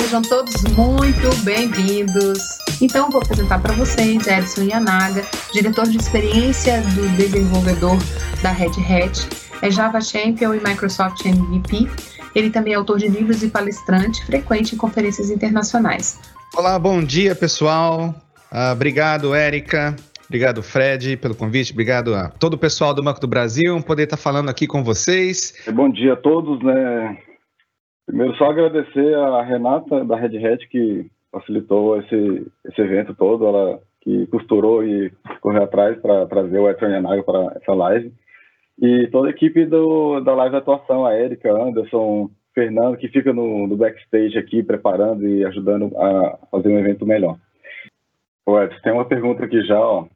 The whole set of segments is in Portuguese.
sejam todos muito bem-vindos. Então, vou apresentar para vocês Edson Yanaga, diretor de experiência do desenvolvedor da Red Hat, é Java Champion e Microsoft MVP. Ele também é autor de livros e palestrante frequente em conferências internacionais. Olá, bom dia, pessoal. Uh, obrigado, Érica. Obrigado, Fred, pelo convite. Obrigado a todo o pessoal do Banco do Brasil, poder estar falando aqui com vocês. Bom dia a todos, né? Primeiro, só agradecer a Renata da Red Hat que facilitou esse, esse evento todo, ela que costurou e correu atrás para trazer o Edson Yanaga para essa live. E toda a equipe do, da live atuação, a Erika, Anderson, Fernando, que fica no, no, backstage aqui preparando e ajudando a fazer um evento melhor. O Edson, tem uma pergunta aqui já, ó.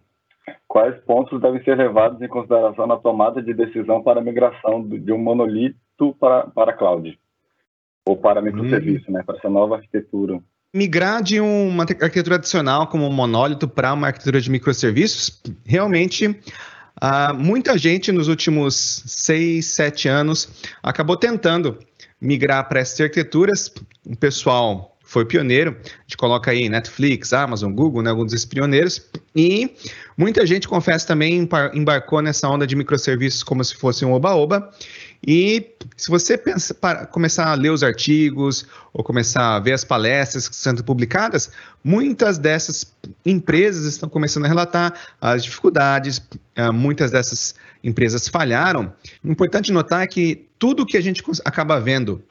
Quais pontos devem ser levados em consideração na tomada de decisão para a migração de um monolito para, para cloud? Ou para microserviço, hum. né, para essa nova arquitetura. Migrar de uma arquitetura tradicional como um monólito para uma arquitetura de microserviços, realmente uh, muita gente nos últimos seis, sete anos acabou tentando migrar para essas arquiteturas. O pessoal foi pioneiro, a gente coloca aí Netflix, Amazon, Google, né, alguns desses pioneiros, e muita gente, confesso, também embarcou nessa onda de microserviços como se fosse um oba-oba, e se você pensa, para, começar a ler os artigos ou começar a ver as palestras que estão sendo publicadas, muitas dessas empresas estão começando a relatar as dificuldades, ah, muitas dessas empresas falharam. Importante notar que tudo que a gente acaba vendo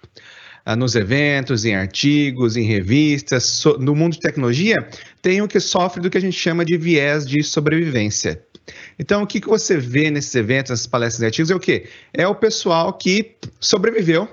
ah, nos eventos, em artigos, em revistas, no mundo de tecnologia, tem o que sofre do que a gente chama de viés de sobrevivência. Então, o que, que você vê nesses eventos, nessas palestras e é o quê? É o pessoal que sobreviveu,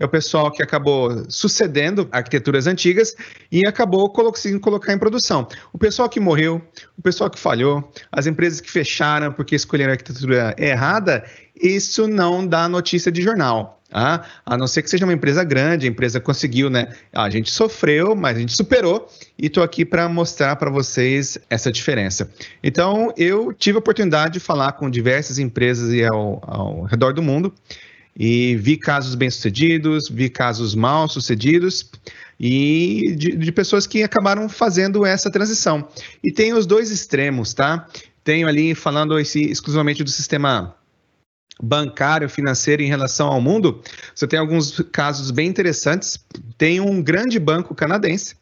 é o pessoal que acabou sucedendo arquiteturas antigas e acabou conseguindo colocar em produção. O pessoal que morreu, o pessoal que falhou, as empresas que fecharam porque escolheram a arquitetura errada, isso não dá notícia de jornal. Ah, a não ser que seja uma empresa grande, a empresa conseguiu, né? A gente sofreu, mas a gente superou e estou aqui para mostrar para vocês essa diferença. Então, eu tive a oportunidade de falar com diversas empresas ao, ao redor do mundo e vi casos bem-sucedidos, vi casos mal-sucedidos e de, de pessoas que acabaram fazendo essa transição. E tem os dois extremos, tá? Tenho ali falando esse, exclusivamente do sistema bancário, financeiro em relação ao mundo, você tem alguns casos bem interessantes. Tem um grande banco canadense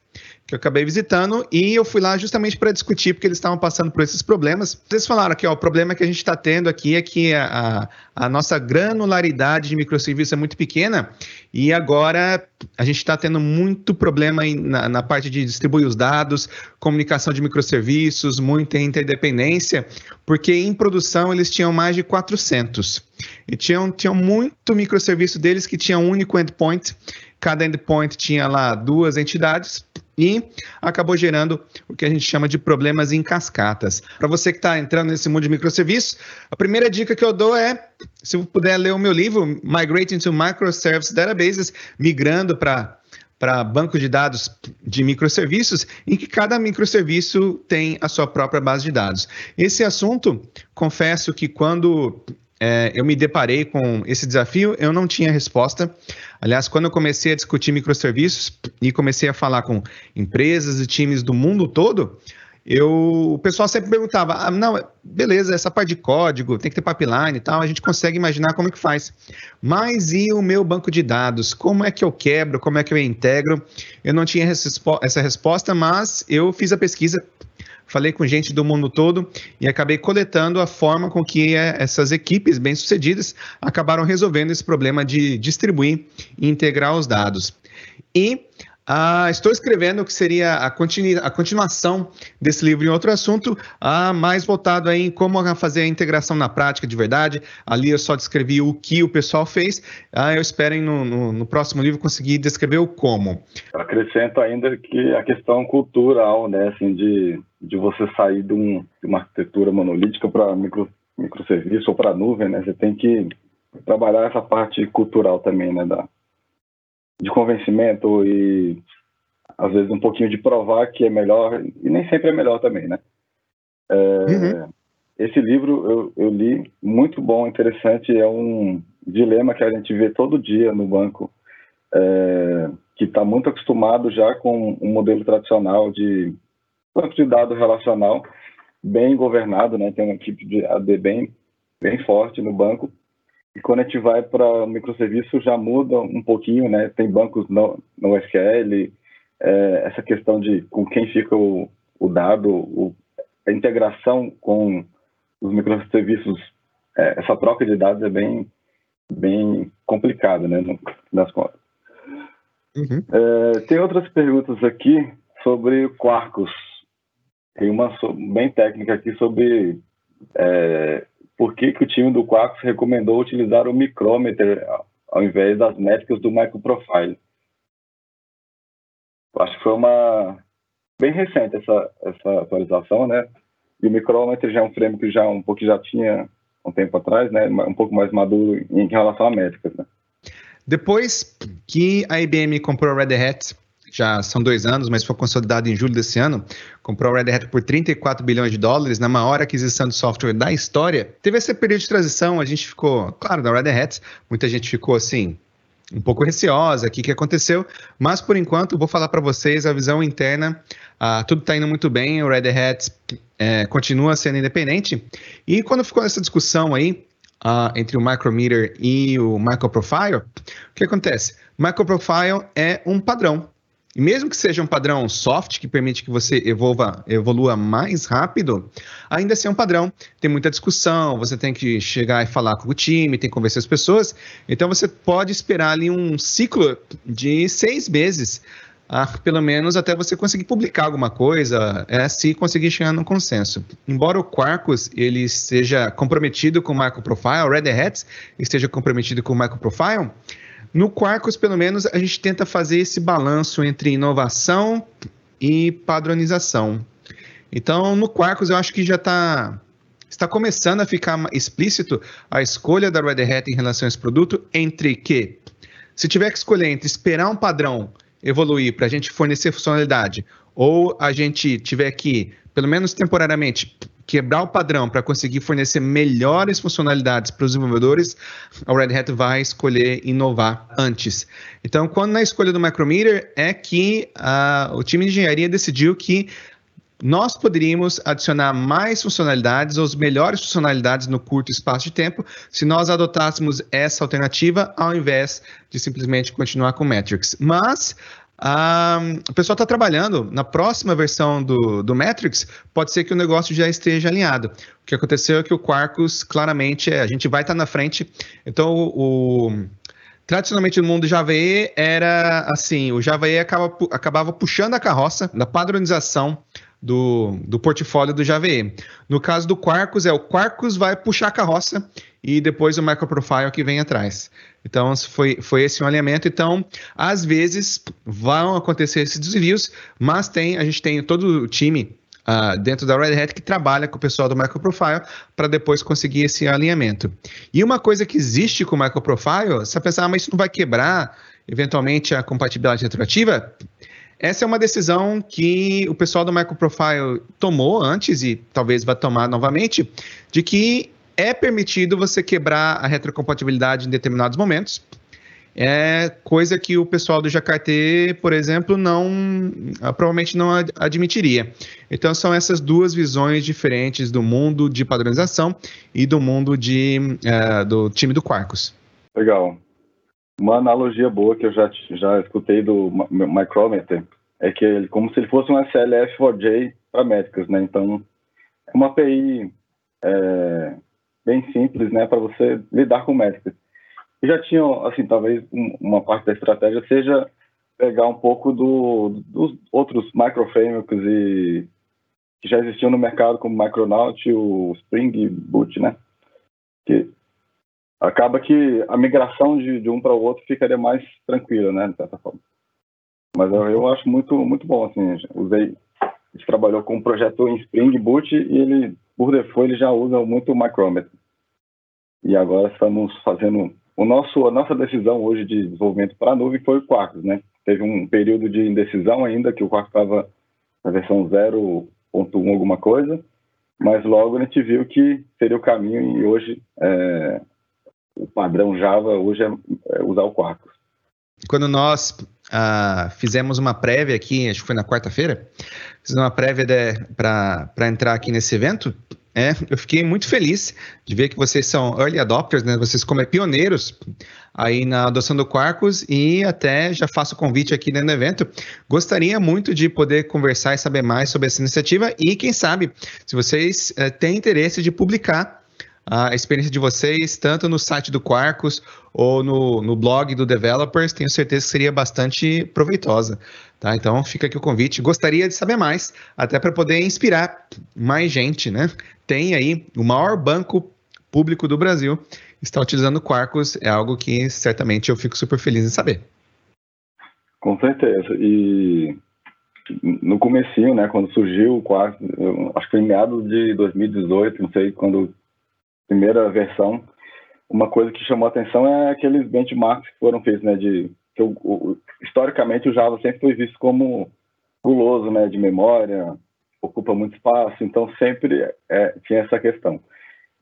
que eu acabei visitando e eu fui lá justamente para discutir porque eles estavam passando por esses problemas. Eles falaram que ó, o problema que a gente está tendo aqui é que a, a, nossa granularidade de microserviços é muito pequena e agora a gente está tendo muito problema em, na, na, parte de distribuir os dados, comunicação de microserviços, muita interdependência, porque em produção eles tinham mais de 400 e tinham, tinham muito microserviço deles que tinha um único endpoint cada endpoint tinha lá duas entidades e acabou gerando o que a gente chama de problemas em cascatas. Para você que está entrando nesse mundo de microserviços, a primeira dica que eu dou é, se puder ler o meu livro, Migrating to Microservice Databases, migrando para para banco de dados de microserviços, em que cada microserviço tem a sua própria base de dados. Esse assunto, confesso que quando é, eu me deparei com esse desafio, eu não tinha resposta. Aliás, quando eu comecei a discutir microserviços e comecei a falar com empresas e times do mundo todo, eu, o pessoal sempre perguntava: ah, não, beleza, essa parte de código, tem que ter pipeline e tal, a gente consegue imaginar como é que faz. Mas e o meu banco de dados? Como é que eu quebro? Como é que eu integro? Eu não tinha essa resposta, mas eu fiz a pesquisa falei com gente do mundo todo e acabei coletando a forma com que é, essas equipes bem-sucedidas acabaram resolvendo esse problema de distribuir e integrar os dados. E ah, estou escrevendo o que seria a, continu a, continuação desse livro em outro assunto, ah, mais voltado aí em como fazer a integração na prática de verdade. Ali eu só descrevi o que o pessoal fez. Ah, eu espero no, no, no, próximo livro conseguir descrever o como. Acrescento ainda que a questão cultural, né, assim, de, de você sair de, um, de uma arquitetura monolítica para micro, microserviço ou para nuvem, né, você tem que trabalhar essa parte cultural também, né, da, de convencimento e às vezes um pouquinho de provar que é melhor e nem sempre é melhor também, né? É, uhum. Esse livro eu, eu, li, muito bom, interessante, é um dilema que a gente vê todo dia no banco, é, que está muito acostumado já com um modelo tradicional de banco de dados relacional bem governado, né? Tem uma equipe de AD bem, bem forte no banco. E quando a gente vai para microserviço já muda um pouquinho, né? Tem bancos no, no SQL, é, essa questão de com quem fica o, o dado, o, a integração com os microserviços, é, essa troca de dados é bem, bem complicada, né? No, das contas. Uhum. É, tem outras perguntas aqui sobre Quarkus. Tem uma bem técnica aqui sobre é, por que, que o time do Quarkus recomendou utilizar o micrômetro ao invés das métricas do microprofile. Acho que foi uma bem recente essa, essa atualização, né? E o micrômetro já é um frame que já um pouco já tinha um tempo atrás, né? Um pouco mais maduro em relação a métricas, né? Depois que a IBM comprou a Red Hat, já são dois anos, mas foi consolidado em julho desse ano, comprou a Red Hat por 34 bilhões de dólares, na maior aquisição de software da história. Teve esse período de transição, a gente ficou, claro, na Red Hat, muita gente ficou assim, um pouco receosa, o que, aconteceu, mas por enquanto vou falar para vocês a visão interna, uh, tudo está indo muito bem, o Red Hat é, continua sendo independente, e quando ficou essa discussão aí, uh, entre o Micrometer e o Microprofile, o que acontece? Microprofile é um padrão. E mesmo que seja um padrão soft, que permite que você evolva, evolua mais rápido, ainda assim é um padrão. Tem muita discussão, você tem que chegar e falar com o time, tem que convencer as pessoas. Então você pode esperar ali um ciclo de seis meses ah, pelo menos até você conseguir publicar alguma coisa, é se conseguir chegar num consenso. Embora o Quarkus ele esteja comprometido com o Microprofile, o Red Hat esteja comprometido com o Microprofile, no Quarkus, pelo menos, a gente tenta fazer esse balanço entre inovação e padronização. Então, no Quarkus, eu acho que já está está começando a ficar explícito a escolha da Red Hat em relação a esse produto entre que, se tiver que escolher entre esperar um padrão evoluir para a gente fornecer funcionalidade, ou a gente tiver que, pelo menos temporariamente, quebrar o padrão para conseguir fornecer melhores funcionalidades para os desenvolvedores, a Red Hat vai escolher inovar antes. Então, quando na escolha do Micrometer é que uh, o time de engenharia decidiu que nós poderíamos adicionar mais funcionalidades ou as melhores funcionalidades no curto espaço de tempo se nós adotássemos essa alternativa ao invés de simplesmente continuar com Metrics. Mas um, o pessoal está trabalhando na próxima versão do, do Metrics, pode ser que o negócio já esteja alinhado. O que aconteceu é que o Quarkus, claramente, é, a gente vai estar tá na frente. Então, o, tradicionalmente no mundo Java E era assim, o Java acaba, acabava puxando a carroça da padronização do, do portfólio do E. No caso do Quarkus, é o Quarkus vai puxar a carroça e depois o microprofile que vem atrás. Então, foi, foi esse um alinhamento. Então, às vezes vão acontecer esses desvios, mas tem, a gente tem todo o time uh, dentro da Red Hat que trabalha com o pessoal do microprofile para depois conseguir esse alinhamento. E uma coisa que existe com o microprofile, você vai pensar, ah, mas isso não vai quebrar eventualmente a compatibilidade retroativa? Essa é uma decisão que o pessoal do Microprofile tomou antes e talvez vá tomar novamente, de que é permitido você quebrar a retrocompatibilidade em determinados momentos. É coisa que o pessoal do Jakarta, por exemplo, não ah, provavelmente não admitiria. Então são essas duas visões diferentes do mundo de padronização e do mundo de, uh, do time do Quarkus. Legal. Uma analogia boa que eu já, já escutei do Micrometer é que ele como se ele fosse um SLF4J para métricas, né? Então é uma API é, bem simples, né, para você lidar com métricas. E já tinham, assim, talvez uma parte da estratégia seja pegar um pouco do, dos outros microframeworks e que já existiam no mercado, como Micronaut o Spring Boot, né? Que acaba que a migração de, de um para o outro ficaria mais tranquila, né, de certa forma. Mas eu, eu acho muito, muito bom, assim, usei, a gente trabalhou com um projeto em Spring Boot e ele, por default, ele já usa muito o Micrometer. E agora estamos fazendo o nosso a nossa decisão hoje de desenvolvimento para a nuvem foi o Quarkus, né? Teve um período de indecisão ainda que o Quarkus estava na versão 0.1 alguma coisa, mas logo a gente viu que seria o caminho e hoje é, o padrão Java hoje é, é usar o Quarkus. Quando nós uh, fizemos uma prévia aqui, acho que foi na quarta-feira, fizemos uma prévia para entrar aqui nesse evento. É, eu fiquei muito feliz de ver que vocês são early adopters, né? Vocês como é pioneiros aí na adoção do Quarkus e até já faço o convite aqui dentro do evento. Gostaria muito de poder conversar e saber mais sobre essa iniciativa e quem sabe, se vocês é, têm interesse de publicar a experiência de vocês, tanto no site do Quarkus ou no, no blog do Developers, tenho certeza que seria bastante proveitosa. Tá? Então fica aqui o convite. Gostaria de saber mais, até para poder inspirar mais gente, né? Tem aí o maior banco público do Brasil está utilizando Quarkus, é algo que certamente eu fico super feliz em saber. Com certeza. E no comecinho, né, quando surgiu o Quarkus, acho que foi em meados de 2018, não sei quando primeira versão, uma coisa que chamou atenção é aqueles benchmarks que foram feitos, né, de que o, o, historicamente o Java sempre foi visto como guloso, né, de memória, ocupa muito espaço, então sempre é, tinha essa questão.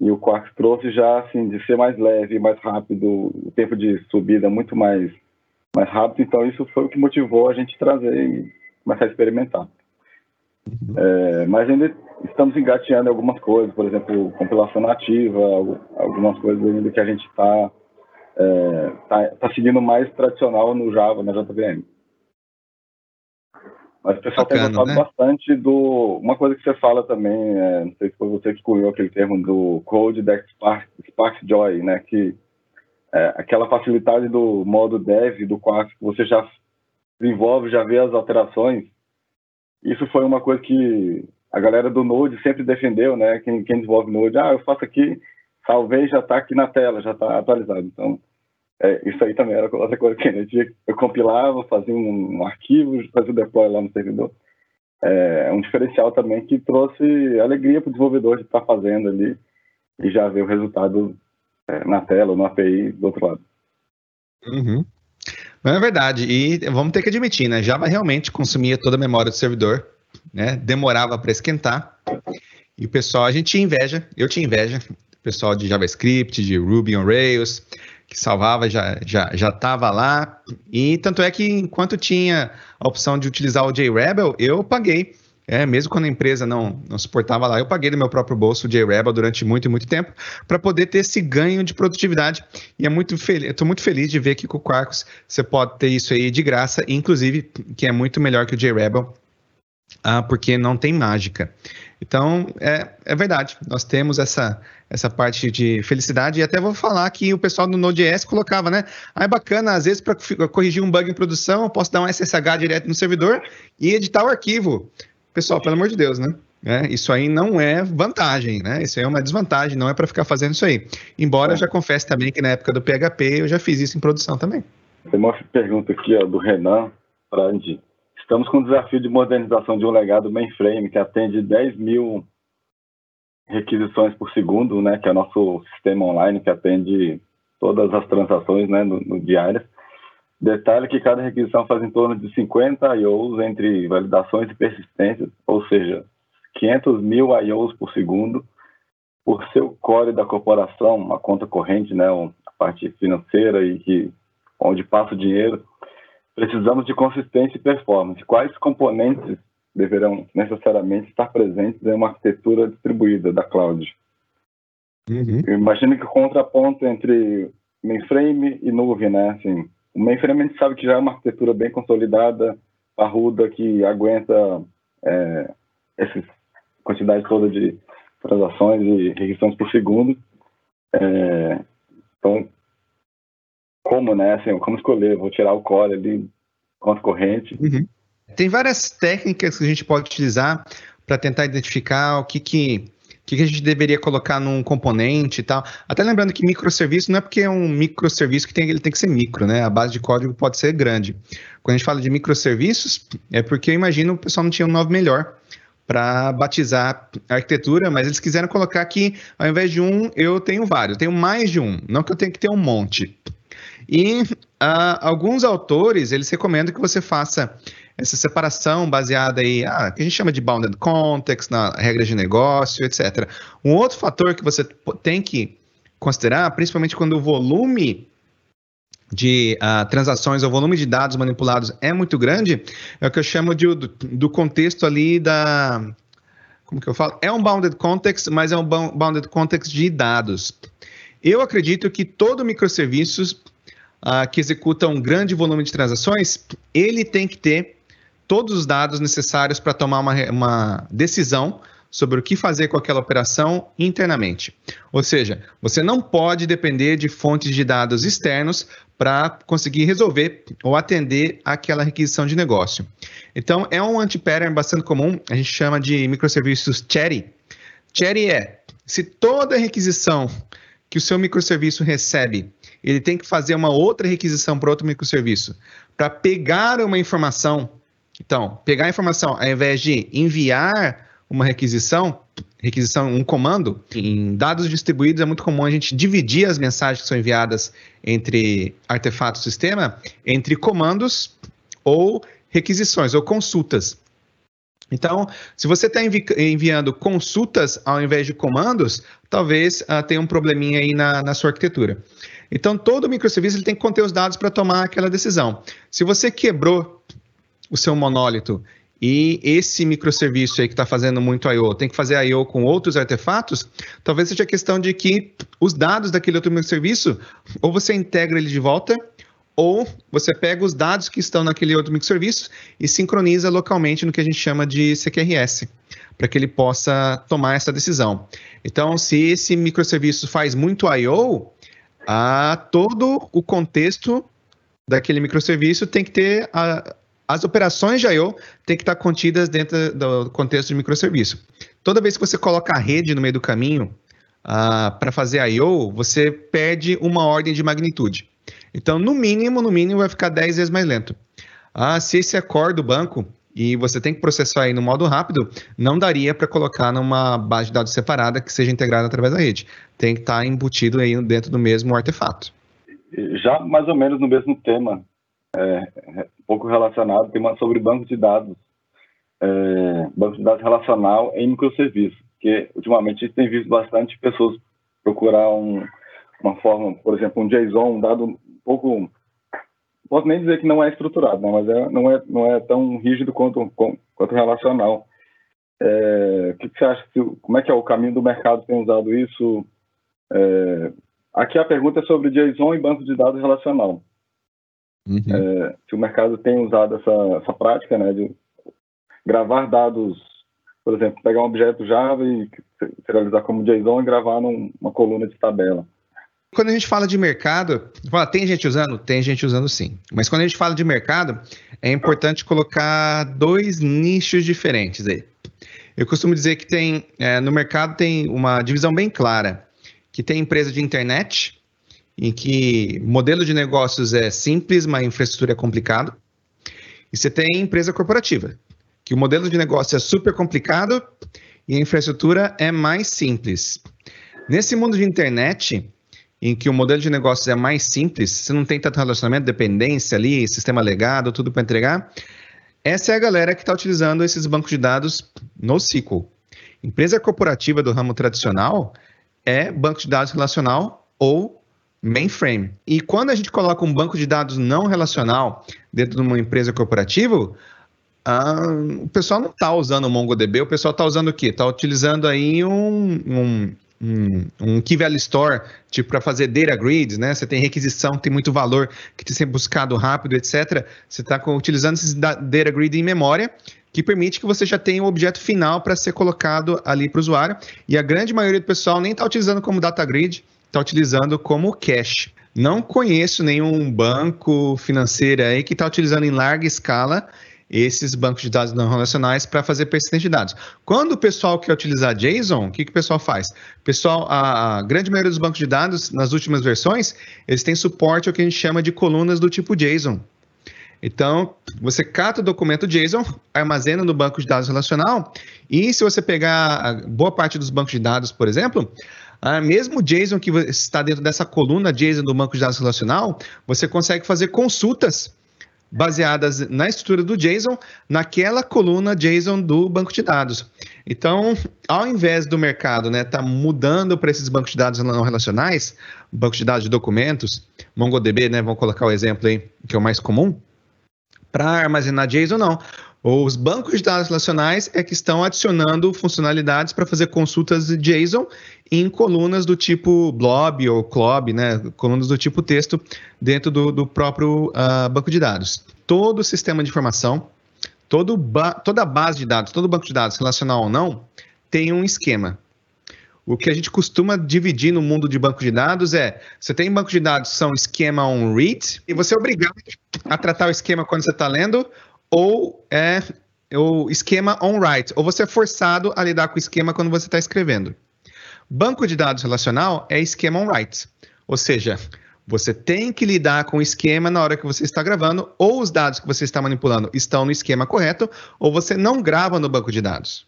E o Quarks trouxe já assim de ser mais leve, mais rápido, o tempo de subida muito mais mais rápido, então isso foi o que motivou a gente trazer e começar a experimentar. É, mas ainda estamos engateando algumas coisas, por exemplo, compilação nativa, algumas coisas ainda que a gente está é, tá, tá, seguindo mais tradicional no Java, na JVM. Mas o pessoal Bacana, tem gostado né? bastante do. Uma coisa que você fala também, é, não sei se foi você que cunhou aquele termo do Code Deck Spark, Spark Joy, né? Que é, aquela facilidade do modo dev do Quark que você já desenvolve, já vê as alterações isso foi uma coisa que a galera do Node sempre defendeu, né? Quem, quem desenvolve Node, ah, eu faço aqui, salvei, já está aqui na tela, já está atualizado. Então, é, isso aí também era outra coisa que a gente, eu compilava, fazia um, um arquivo, fazia o deploy lá no servidor. É, é um diferencial também que trouxe alegria para o desenvolvedor de estar tá fazendo ali e já ver o resultado é, na tela, no API do outro lado. Uhum. É verdade. E vamos ter que admitir, né? Java realmente consumia toda a memória do servidor, né? Demorava para esquentar. E o pessoal, a gente tinha inveja, eu tinha inveja, o pessoal de JavaScript, de Ruby on Rails, que salvava, já já já estava lá. E tanto é que enquanto tinha a opção de utilizar o JRebel, eu paguei é, mesmo quando a empresa não, não suportava lá, eu paguei do meu próprio bolso o JRebel durante muito e muito tempo para poder ter esse ganho de produtividade. E é muito feliz, estou muito feliz de ver que com o Quarkus você pode ter isso aí de graça, inclusive que é muito melhor que o JRebel, ah, porque não tem mágica. Então, é, é verdade, nós temos essa, essa parte de felicidade, e até vou falar que o pessoal do Node.js colocava, né? Ah, é bacana, às vezes, para corrigir um bug em produção, eu posso dar um SSH direto no servidor e editar o arquivo. Pessoal, pelo amor de Deus, né? É, isso aí não é vantagem, né? Isso aí é uma desvantagem, não é para ficar fazendo isso aí. Embora eu já confesse também que na época do PHP eu já fiz isso em produção também. Tem uma pergunta aqui ó, do Renan para Andy. Estamos com o desafio de modernização de um legado mainframe que atende 10 mil requisições por segundo, né? Que é o nosso sistema online que atende todas as transações né, no, no diário. Detalhe que cada requisição faz em torno de 50 IOs entre validações e persistências, ou seja, 500 mil IOs por segundo. Por ser o core da corporação, a conta corrente, né, a parte financeira e que, onde passa o dinheiro, precisamos de consistência e performance. Quais componentes deverão necessariamente estar presentes em uma arquitetura distribuída da cloud? Uhum. Imagino que o contraponto entre mainframe e nuvem, né? Assim, o mainframe a gente sabe que já é uma arquitetura bem consolidada, parruda, que aguenta é, essa quantidade toda de transações e requisições por segundo. É, então, como, né? Assim, como escolher? Vou tirar o core ali, conta corrente. Uhum. Tem várias técnicas que a gente pode utilizar para tentar identificar o que, que o que a gente deveria colocar num componente e tal. Até lembrando que microserviço não é porque é um microserviço que tem, ele tem que ser micro, né? A base de código pode ser grande. Quando a gente fala de microserviços, é porque eu imagino o pessoal não tinha um nome melhor para batizar a arquitetura, mas eles quiseram colocar que ao invés de um, eu tenho vários, eu tenho mais de um, não que eu tenha que ter um monte. E uh, alguns autores, eles recomendam que você faça essa separação baseada aí, ah, que a gente chama de bounded context, na regra de negócio, etc. Um outro fator que você tem que considerar, principalmente quando o volume de uh, transações, o volume de dados manipulados é muito grande, é o que eu chamo de, do, do contexto ali da. Como que eu falo? É um bounded context, mas é um bounded context de dados. Eu acredito que todo microserviços uh, que executa um grande volume de transações, ele tem que ter todos os dados necessários para tomar uma, uma decisão sobre o que fazer com aquela operação internamente. Ou seja, você não pode depender de fontes de dados externos para conseguir resolver ou atender aquela requisição de negócio. Então, é um anti-pattern bastante comum, a gente chama de microserviços cherry. Cherry é, se toda requisição que o seu microserviço recebe, ele tem que fazer uma outra requisição para outro microserviço, para pegar uma informação. Então, pegar a informação, ao invés de enviar uma requisição, requisição, um comando, em dados distribuídos é muito comum a gente dividir as mensagens que são enviadas entre artefato sistema entre comandos ou requisições ou consultas. Então, se você está envi enviando consultas ao invés de comandos, talvez uh, tenha um probleminha aí na, na sua arquitetura. Então, todo microserviço ele tem que conter os dados para tomar aquela decisão. Se você quebrou o seu monólito e esse microserviço aí que está fazendo muito I.O. tem que fazer I.O. com outros artefatos, talvez seja questão de que os dados daquele outro microserviço, ou você integra ele de volta, ou você pega os dados que estão naquele outro microserviço e sincroniza localmente no que a gente chama de CQRS, para que ele possa tomar essa decisão. Então, se esse microserviço faz muito I.O., a todo o contexto daquele microserviço tem que ter a, as operações de I.O. têm que estar contidas dentro do contexto de microserviço. Toda vez que você coloca a rede no meio do caminho uh, ah, para fazer I.O., você perde uma ordem de magnitude. Então, no mínimo, no mínimo, vai ficar 10 vezes mais lento. Ah, se esse é core do banco e você tem que processar aí no modo rápido, não daria para colocar numa base de dados separada que seja integrada através da rede. Tem que estar embutido aí dentro do mesmo artefato. Já mais ou menos no mesmo tema, é, é, um pouco relacionado, tem uma sobre banco de dados, é, banco de dados relacional em microserviços, que ultimamente a gente tem visto bastante pessoas procurar um, uma forma, por exemplo, um JSON, um dado um pouco, posso nem dizer que não é estruturado, né, mas é, não, é, não é tão rígido quanto, quanto relacional. É, o que, que, você acha? Como é que é o caminho do mercado tem usado isso? É, aqui a pergunta é sobre JSON e banco de dados relacional. Uhum. É, se o mercado tem usado essa, essa prática, né, de gravar dados, por exemplo, pegar um objeto Java e serializar como JSON e gravar numa coluna de tabela. Quando a gente fala de mercado, tem gente usando? Tem gente usando sim. Mas quando a gente fala de mercado, é importante colocar dois nichos diferentes aí. Eu costumo dizer que tem é, no mercado tem uma divisão bem clara, que tem empresa de internet, em que modelo de negócios é simples, mas a infraestrutura é complicado. E você tem empresa corporativa, que o modelo de negócio é super complicado e a infraestrutura é mais simples. Nesse mundo de internet, em que o modelo de negócio é mais simples, você não tem tanto relacionamento, dependência ali, sistema legado, tudo para entregar. Essa é a galera que está utilizando esses bancos de dados no SQL. Empresa corporativa do ramo tradicional é banco de dados relacional ou mainframe. E quando a gente coloca um banco de dados não relacional dentro de uma empresa corporativa, o pessoal não está usando o MongoDB, o pessoal está usando o quê? Está utilizando aí um, um, um, um Key Value Store, tipo para fazer data grids, né? Você tem requisição, tem muito valor que tem que ser buscado rápido, etc. Você está utilizando esses data grid em memória, que permite que você já tenha um objeto final para ser colocado ali para o usuário. E a grande maioria do pessoal nem está utilizando como data grid, está utilizando como cache. Não conheço nenhum banco financeiro aí que está utilizando em larga escala esses bancos de dados não relacionais para fazer persistência de dados. Quando o pessoal quer utilizar JSON, o que, que o pessoal faz? pessoal, a, grande maioria dos bancos de dados, nas últimas versões, eles têm suporte ao que a gente chama de colunas do tipo JSON. Então, você cata o documento JSON, armazena no banco de dados relacional, e se você pegar boa parte dos bancos de dados, por exemplo, ah, mesmo JSON que está dentro dessa coluna JSON do banco de dados relacional, você consegue fazer consultas baseadas na estrutura do JSON, naquela coluna JSON do banco de dados. Então, ao invés do mercado né, tá mudando para esses bancos de dados não relacionais, banco de dados de documentos, MongoDB, né, vamos colocar o exemplo aí, que é o mais comum, para armazenar JSON, não. Os bancos de dados relacionais é que estão adicionando funcionalidades para fazer consultas JSON em colunas do tipo blob ou clob, né? Colunas do tipo texto dentro do, do próprio uh, banco de dados. Todo sistema de informação, todo toda base de dados, todo banco de dados, relacional ou não, tem um esquema. O que a gente costuma dividir no mundo de banco de dados é: você tem banco de dados que são esquema on read, e você é obrigado a tratar o esquema quando você está lendo, ou é o esquema on write, ou você é forçado a lidar com o esquema quando você está escrevendo. Banco de dados relacional é esquema on write, ou seja, você tem que lidar com o esquema na hora que você está gravando, ou os dados que você está manipulando estão no esquema correto, ou você não grava no banco de dados.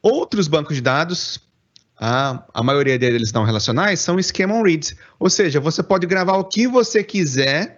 Outros bancos de dados, a, a maioria deles não relacionais, são esquema on read, ou seja, você pode gravar o que você quiser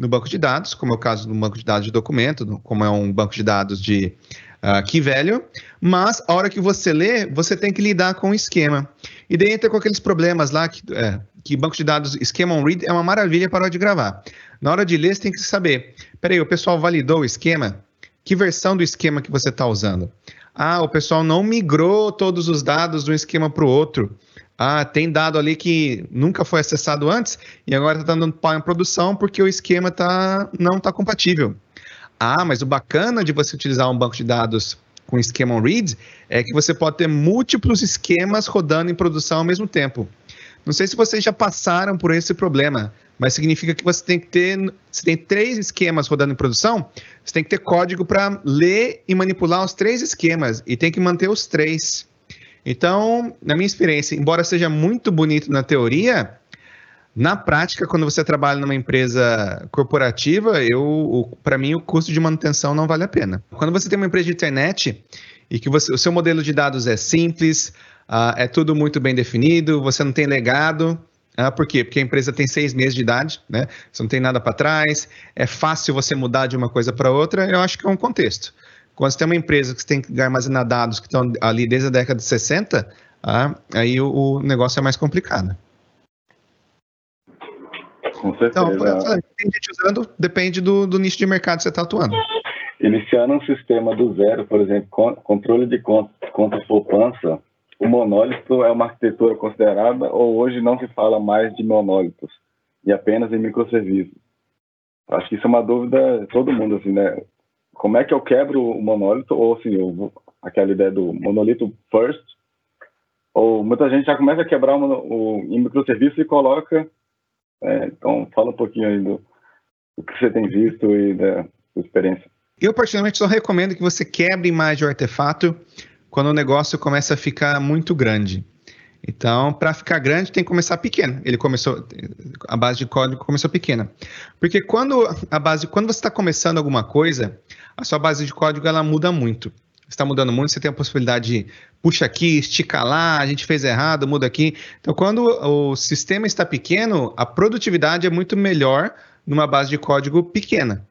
no banco de dados, como é o caso do banco de dados de documento, como é um banco de dados de uh, key value, mas a hora que você lê, você tem que lidar com o esquema. E daí entra com aqueles problemas lá que, é, que banco de dados esquema on read é uma maravilha para a hora de gravar. Na hora de ler, você tem que saber, peraí, o pessoal validou o esquema? Que versão do esquema que você está usando? Ah, o pessoal não migrou todos os dados de um esquema para o outro. Ah, tem dado ali que nunca foi acessado antes e agora está dando pau em produção porque o esquema tá, não está compatível. Ah, mas o bacana de você utilizar um banco de dados com esquema on read é que você pode ter múltiplos esquemas rodando em produção ao mesmo tempo. Não sei se vocês já passaram por esse problema, mas significa que você tem que ter, se tem três esquemas rodando em produção, você tem que ter código para ler e manipular os três esquemas e tem que manter os três. Então, na minha experiência, embora seja muito bonito na teoria, na prática, quando você trabalha numa empresa corporativa, eu, para mim, o custo de manutenção não vale a pena. Quando você tem uma empresa de internet e que você, o seu modelo de dados é simples, uh, é tudo muito bem definido, você não tem legado, uh, por quê? Porque a empresa tem seis meses de idade, né? Você não tem nada para trás, é fácil você mudar de uma coisa para outra, eu acho que é um contexto. Quando você tem uma empresa que você tem que armazenar dados que estão ali desde a década de 60, ah, aí o, o, negócio é mais complicado. Com certeza. Então, tem gente usando, depende do, do nicho de mercado que você está atuando. Iniciando um sistema do zero, por exemplo, controle de contas, contas poupança, o monólito é uma arquitetura considerada ou hoje não se fala mais de monólitos e apenas em microserviços? Acho que isso é uma dúvida todo mundo, assim, né? Como é que eu quebro o monólito, ou assim, eu, aquela ideia do monolito first, ou muita gente já começa a quebrar o, o em microserviço e coloca. É, então, fala um pouquinho aí do, do, que você tem visto e da sua experiência. Eu, particularmente, só recomendo que você quebre mais de artefato quando o negócio começa a ficar muito grande. Então, para ficar grande, tem que começar pequeno. Ele começou, a base de código começou pequena. Porque quando a base, quando você está começando alguma coisa, a sua base de código ela muda muito. Está mudando muito, você tem a possibilidade de puxa aqui, estica lá, a gente fez errado, muda aqui. Então, quando o sistema está pequeno, a produtividade é muito melhor numa base de código pequena.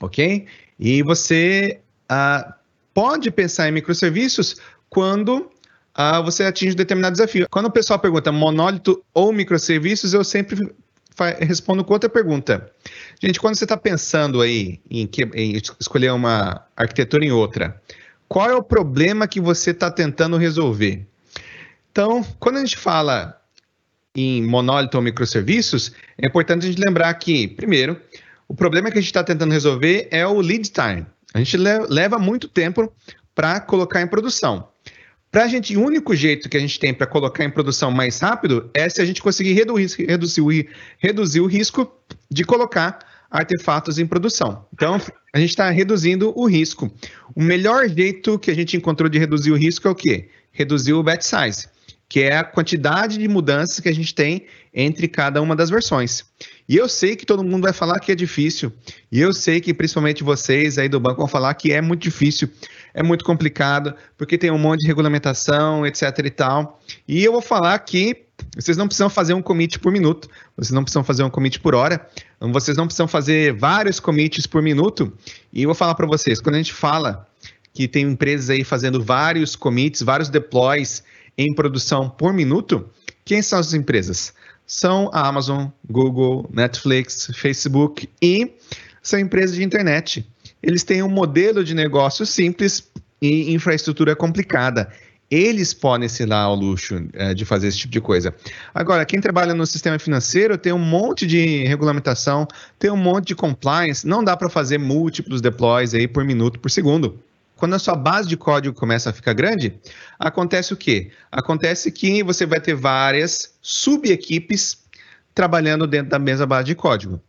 Ok? E você ah, pode pensar em microserviços quando ah, você atinge um determinado desafio. Quando o pessoal pergunta monólito ou microserviços, eu sempre respondo com outra pergunta. Gente, quando você está pensando aí em, que, em, escolher uma arquitetura em outra, qual é o problema que você está tentando resolver? Então, quando a gente fala em monólito ou microserviços, é importante a gente lembrar que, primeiro, o problema que a gente está tentando resolver é o lead time. A gente leva muito tempo para colocar em produção. Para a gente, o único jeito que a gente tem para colocar em produção mais rápido é se a gente conseguir reduzir, reduzir, reduzir o risco de colocar artefatos em produção. Então, a gente está reduzindo o risco. O melhor jeito que a gente encontrou de reduzir o risco é o quê? Reduzir o batch size, que é a quantidade de mudanças que a gente tem entre cada uma das versões. E eu sei que todo mundo vai falar que é difícil. E eu sei que principalmente vocês aí do banco vão falar que é muito difícil é muito complicado, porque tem um monte de regulamentação, etc e tal. E eu vou falar que vocês não precisam fazer um commit por minuto, vocês não precisam fazer um commit por hora, vocês não precisam fazer vários commits por minuto. E eu vou falar para vocês, quando a gente fala que tem empresas aí fazendo vários commits, vários deploys em produção por minuto, quem são as empresas? São a Amazon, Google, Netflix, Facebook e são empresas de internet. Eles têm um modelo de negócio simples e infraestrutura complicada. Eles podem se dar ao luxo é, de fazer esse tipo de coisa. Agora, quem trabalha no sistema financeiro tem um monte de regulamentação, tem um monte de compliance, não dá para fazer múltiplos deploys aí por minuto por segundo. Quando a sua base de código começa a ficar grande, acontece o quê? Acontece que você vai ter várias subequipes trabalhando dentro da mesma base de código.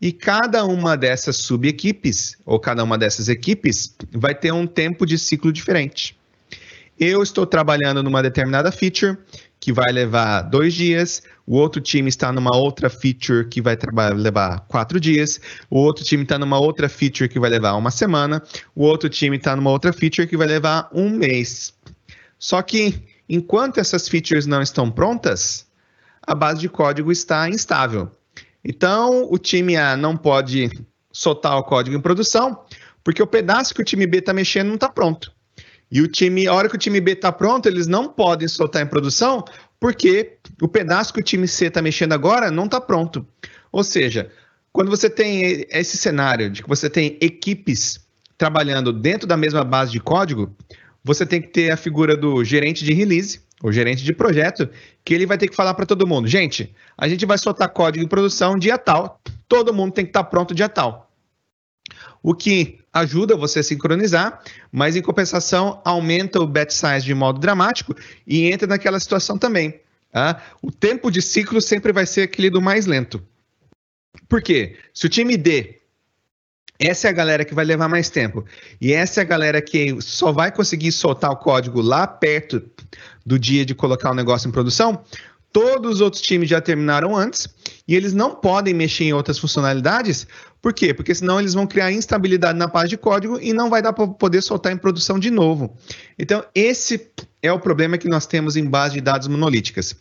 E cada uma dessas subequipes, ou cada uma dessas equipes, vai ter um tempo de ciclo diferente. Eu estou trabalhando numa determinada feature que vai levar dois dias, o outro time está numa outra feature que vai levar quatro dias, o outro time está numa outra feature que vai levar uma semana, o outro time está numa outra feature que vai levar um mês. Só que enquanto essas features não estão prontas, a base de código está instável. Então, o time A não pode soltar o código em produção, porque o pedaço que o time B está mexendo não está pronto. E o time, a hora que o time B está pronto, eles não podem soltar em produção, porque o pedaço que o time C está mexendo agora não está pronto. Ou seja, quando você tem esse cenário de que você tem equipes trabalhando dentro da mesma base de código, você tem que ter a figura do gerente de release, o gerente de projeto, que ele vai ter que falar para todo mundo: gente, a gente vai soltar código em produção dia tal, todo mundo tem que estar tá pronto dia tal. O que ajuda você a sincronizar, mas em compensação aumenta o batch size de modo dramático e entra naquela situação também. Tá? O tempo de ciclo sempre vai ser aquele do mais lento. Por quê? Se o time D essa é a galera que vai levar mais tempo. E essa é a galera que só vai conseguir soltar o código lá perto do dia de colocar o negócio em produção. Todos os outros times já terminaram antes e eles não podem mexer em outras funcionalidades. Por quê? Porque senão eles vão criar instabilidade na página de código e não vai dar para poder soltar em produção de novo. Então, esse é o problema que nós temos em base de dados monolíticas.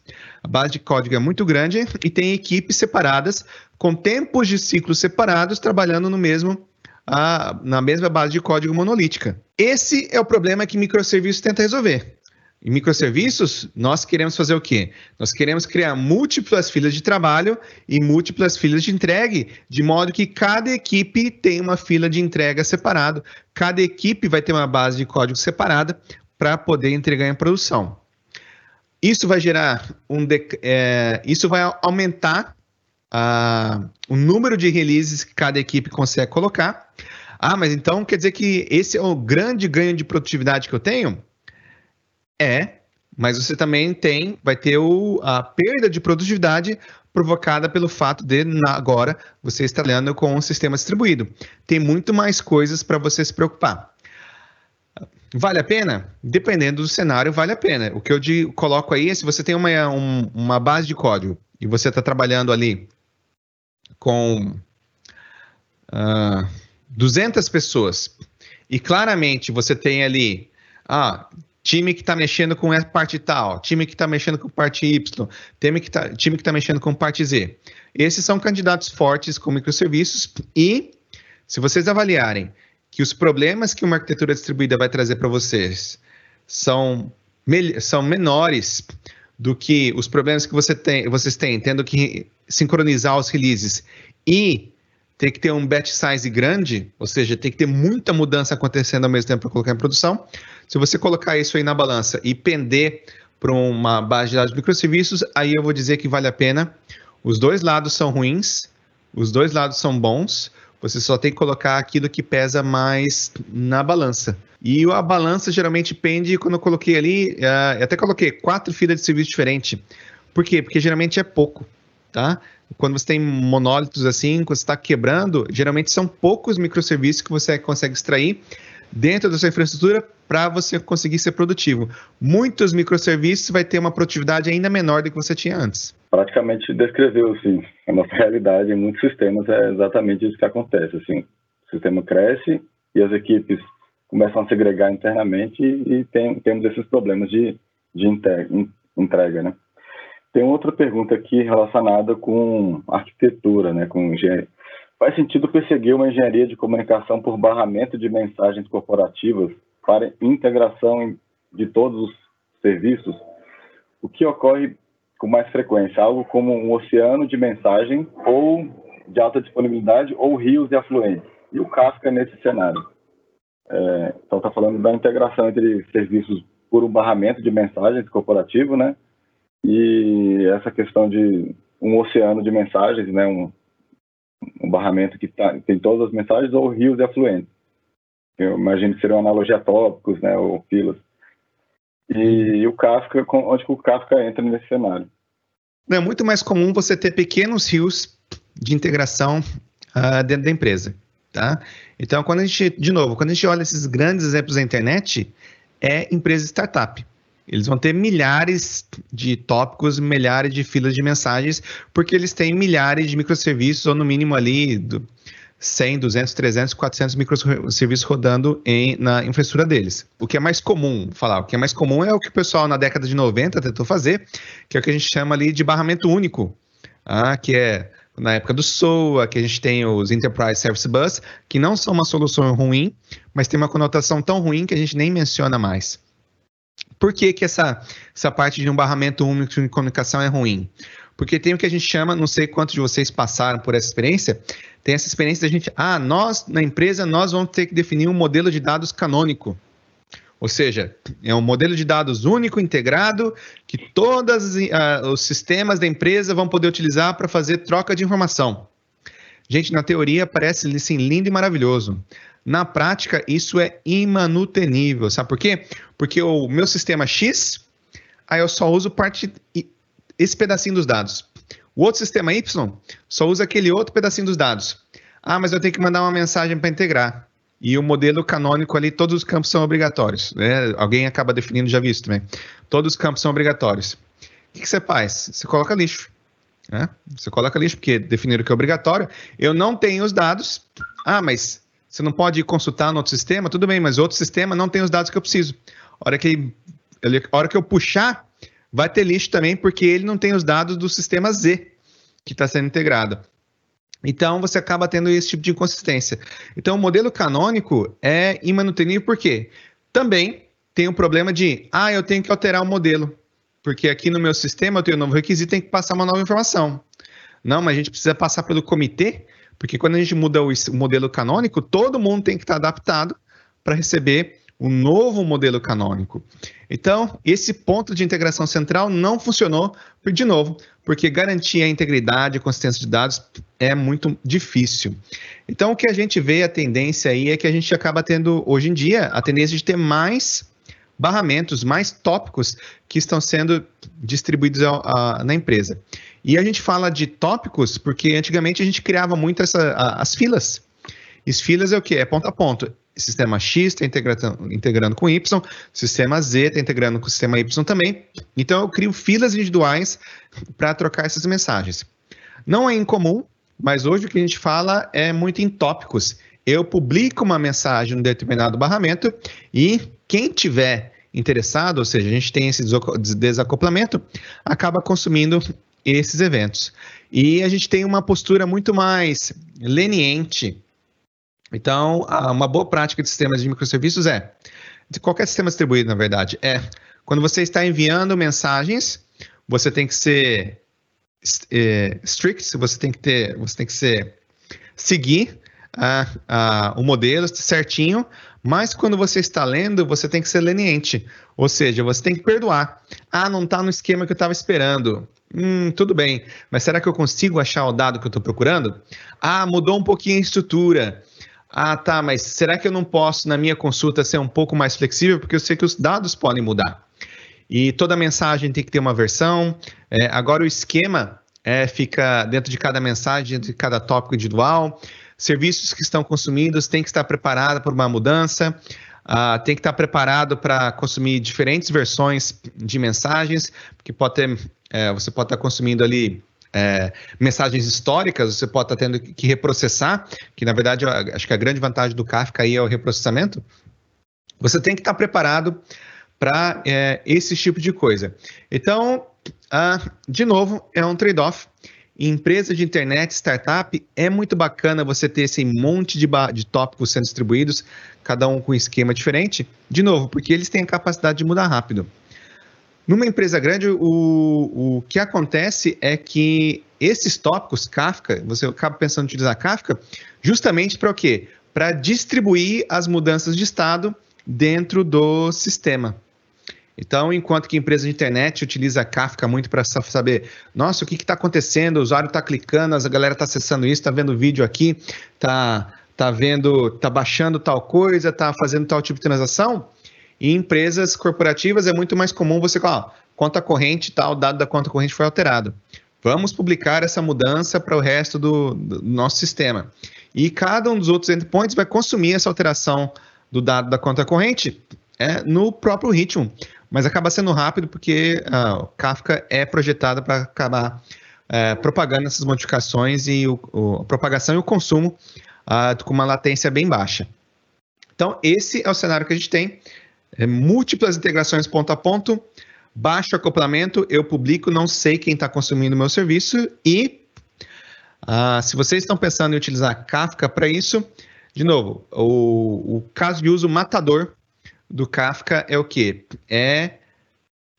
A base de código é muito grande e tem equipes separadas, com tempos de ciclo separados, trabalhando no mesmo a, na mesma base de código monolítica. Esse é o problema que microserviços tenta resolver. Em microserviços, nós queremos fazer o quê? Nós queremos criar múltiplas filas de trabalho e múltiplas filas de entrega, de modo que cada equipe tem uma fila de entrega separado, cada equipe vai ter uma base de código separada para poder entregar em produção. Isso vai gerar um é, isso vai aumentar uh, o número de releases que cada equipe consegue colocar. Ah, mas então quer dizer que esse é o grande ganho de produtividade que eu tenho? É, mas você também tem, vai ter o, a perda de produtividade provocada pelo fato de agora você estar trabalhando com um sistema distribuído. Tem muito mais coisas para você se preocupar. Vale a pena? Dependendo do cenário, vale a pena. O que eu coloco aí é se você tem uma, um, uma base de código e você está trabalhando ali com uh, ah, 200 pessoas e claramente você tem ali ah, time que está mexendo com a parte tal, time que está mexendo com parte Y, time que está tá mexendo com parte Z. Esses são candidatos fortes com microserviços e se vocês avaliarem que os problemas que uma arquitetura distribuída vai trazer para vocês são, são menores do que os problemas que você tem, vocês têm, tendo que sincronizar os releases e ter que ter um batch size grande, ou seja, tem que ter muita mudança acontecendo ao mesmo tempo para colocar em produção. Se você colocar isso aí na balança e pender para uma base de dados de microserviços, aí eu vou dizer que vale a pena. Os dois lados são ruins, os dois lados são bons, você só tem que colocar aquilo que pesa mais na balança. E a balança geralmente pende, quando eu coloquei ali, uh, até coloquei quatro filas de serviço diferente. Por quê? Porque geralmente é pouco, tá? Quando você tem monólitos assim, quando você está quebrando, geralmente são poucos microserviços que você consegue extrair dentro da sua infraestrutura para você conseguir ser produtivo. Muitos microserviços vai ter uma produtividade ainda menor do que você tinha antes. Praticamente descreveu, sim. A nossa realidade em muitos sistemas é exatamente isso que acontece. Assim, o sistema cresce e as equipes começam a segregar internamente e tem, temos esses problemas de, de entrega, né? Tem outra pergunta aqui relacionada com arquitetura, né, com engenharia. Faz sentido perseguir uma engenharia de comunicação por barramento de mensagens corporativas para integração de todos os serviços? O que ocorre com mais frequência? Algo como um oceano de mensagem ou de alta disponibilidade ou rios e afluentes? E o Kafka nesse cenário? É, então, está falando da integração entre serviços por um barramento de mensagens corporativo, né? E essa questão de um oceano de mensagens, né? Um, um barramento que tá, tem todas as mensagens ou rios e afluentes. Eu imagino que seria uma analogia a tópicos, né? Ou filas. E, e o Kafka, onde o Kafka entra nesse cenário? É muito mais comum você ter pequenos rios de integração uh, dentro da empresa, tá? Então, quando a gente, de novo, quando a gente olha esses grandes exemplos da internet, é empresa startup. Eles vão ter milhares de tópicos, milhares de filas de mensagens, porque eles têm milhares de microserviços, ou no mínimo ali do 100, 200, 300, 400 microserviços rodando em, na infraestrutura deles. O que é mais comum, falar, o que é mais comum é o que o pessoal na década de 90 tentou fazer, que é o que a gente chama ali de barramento único, ah, que é na época do SOA, que a gente tem os Enterprise Service Bus, que não são uma solução ruim, mas tem uma conotação tão ruim que a gente nem menciona mais. Por que, que essa, essa parte de um barramento único de comunicação é ruim? Porque tem o que a gente chama, não sei quantos de vocês passaram por essa experiência, tem essa experiência da gente, ah, nós, na empresa, nós vamos ter que definir um modelo de dados canônico. Ou seja, é um modelo de dados único, integrado, que todos uh, os sistemas da empresa vão poder utilizar para fazer troca de informação. Gente, na teoria parece assim, lindo e maravilhoso. Na prática, isso é imanutenível. Sabe por quê? Porque o meu sistema X, aí eu só uso parte esse pedacinho dos dados. O outro sistema Y só usa aquele outro pedacinho dos dados. Ah, mas eu tenho que mandar uma mensagem para integrar. E o modelo canônico ali, todos os campos são obrigatórios. Né? Alguém acaba definindo, já visto também. Todos os campos são obrigatórios. O que, que você faz? Você coloca lixo. Né? Você coloca lixo, porque definiram que é obrigatório. Eu não tenho os dados. Ah, mas você não pode consultar no outro sistema? Tudo bem, mas outro sistema não tem os dados que eu preciso. A hora que, hora que eu puxar, vai ter lixo também, porque ele não tem os dados do sistema Z que está sendo integrado. Então, você acaba tendo esse tipo de inconsistência. Então, o modelo canônico é imanutenível por quê? Também tem o problema de, ah, eu tenho que alterar o modelo, porque aqui no meu sistema eu tenho um novo requisito, tem que passar uma nova informação. Não, mas a gente precisa passar pelo comitê, porque quando a gente muda o modelo canônico, todo mundo tem que estar adaptado para receber o novo modelo canônico. Então, esse ponto de integração central não funcionou, de novo, porque garantir a integridade e consistência de dados é muito difícil. Então, o que a gente vê, a tendência aí é que a gente acaba tendo, hoje em dia, a tendência de ter mais barramentos, mais tópicos que estão sendo distribuídos a, na empresa. E a gente fala de tópicos porque antigamente a gente criava muito essa, a, as filas. As filas é o que? É ponto a ponto sistema X está integrando, com Y, sistema Z está integrando com o sistema Y também. Então eu crio filas individuais para trocar essas mensagens. Não é incomum, mas hoje o que a gente fala é muito em tópicos. Eu publico uma mensagem no determinado barramento e quem tiver interessado, ou seja, a gente tem esse desacoplamento, acaba consumindo esses eventos. E a gente tem uma postura muito mais leniente então, uma boa prática de sistemas de microserviços é, de qualquer sistema distribuído, na verdade, é quando você está enviando mensagens, você tem que ser é, strict, você tem que ter, você tem que ser seguir uh, uh, o modelo certinho, mas quando você está lendo, você tem que ser leniente, ou seja, você tem que perdoar. Ah, não está no esquema que eu estava esperando. Hum, tudo bem, mas será que eu consigo achar o dado que eu estou procurando? Ah, mudou um pouquinho a estrutura. Ah, tá, mas será que eu não posso, na minha consulta, ser um pouco mais flexível? Porque eu sei que os dados podem mudar. E toda mensagem tem que ter uma versão. É, agora, o esquema é, fica dentro de cada mensagem, dentro de cada tópico individual. Serviços que estão consumidos têm que estar preparados para uma mudança. Uh, tem que estar preparado para consumir diferentes versões de mensagens, porque pode ter, é, você pode estar consumindo ali é, mensagens históricas, você pode estar tendo que reprocessar, que na verdade acho que a grande vantagem do Kafka aí é o reprocessamento. Você tem que estar preparado para é, esse tipo de coisa. Então, uh, de novo, é um trade-off. Empresa de internet, startup, é muito bacana você ter esse monte de, de tópicos sendo distribuídos, cada um com um esquema diferente. De novo, porque eles têm a capacidade de mudar rápido. Numa empresa grande, o, o que acontece é que esses tópicos, Kafka, você acaba pensando em utilizar Kafka, justamente para o quê? Para distribuir as mudanças de estado dentro do sistema. Então, enquanto que empresa de internet utiliza Kafka muito para saber, nossa, o que está acontecendo? O usuário está clicando, a galera está acessando isso, está vendo vídeo aqui, está tá vendo, está baixando tal coisa, está fazendo tal tipo de transação. Em empresas corporativas é muito mais comum você, ó, conta corrente, tal dado da conta corrente foi alterado. Vamos publicar essa mudança para o resto do, do, nosso sistema. E cada um dos outros endpoints vai consumir essa alteração do dado da conta corrente é, no próprio ritmo mas acaba sendo rápido porque o Kafka é projetado para acabar uh, propagando essas modificações e o, o, a propagação e o consumo uh, com uma latência bem baixa. Então, esse é o cenário que a gente tem. É, múltiplas integrações ponto a ponto, baixo acoplamento, eu publico, não sei quem está consumindo o meu serviço e uh, se vocês estão pensando em utilizar Kafka para isso, de novo, o, o caso de uso matador do Kafka é o que? É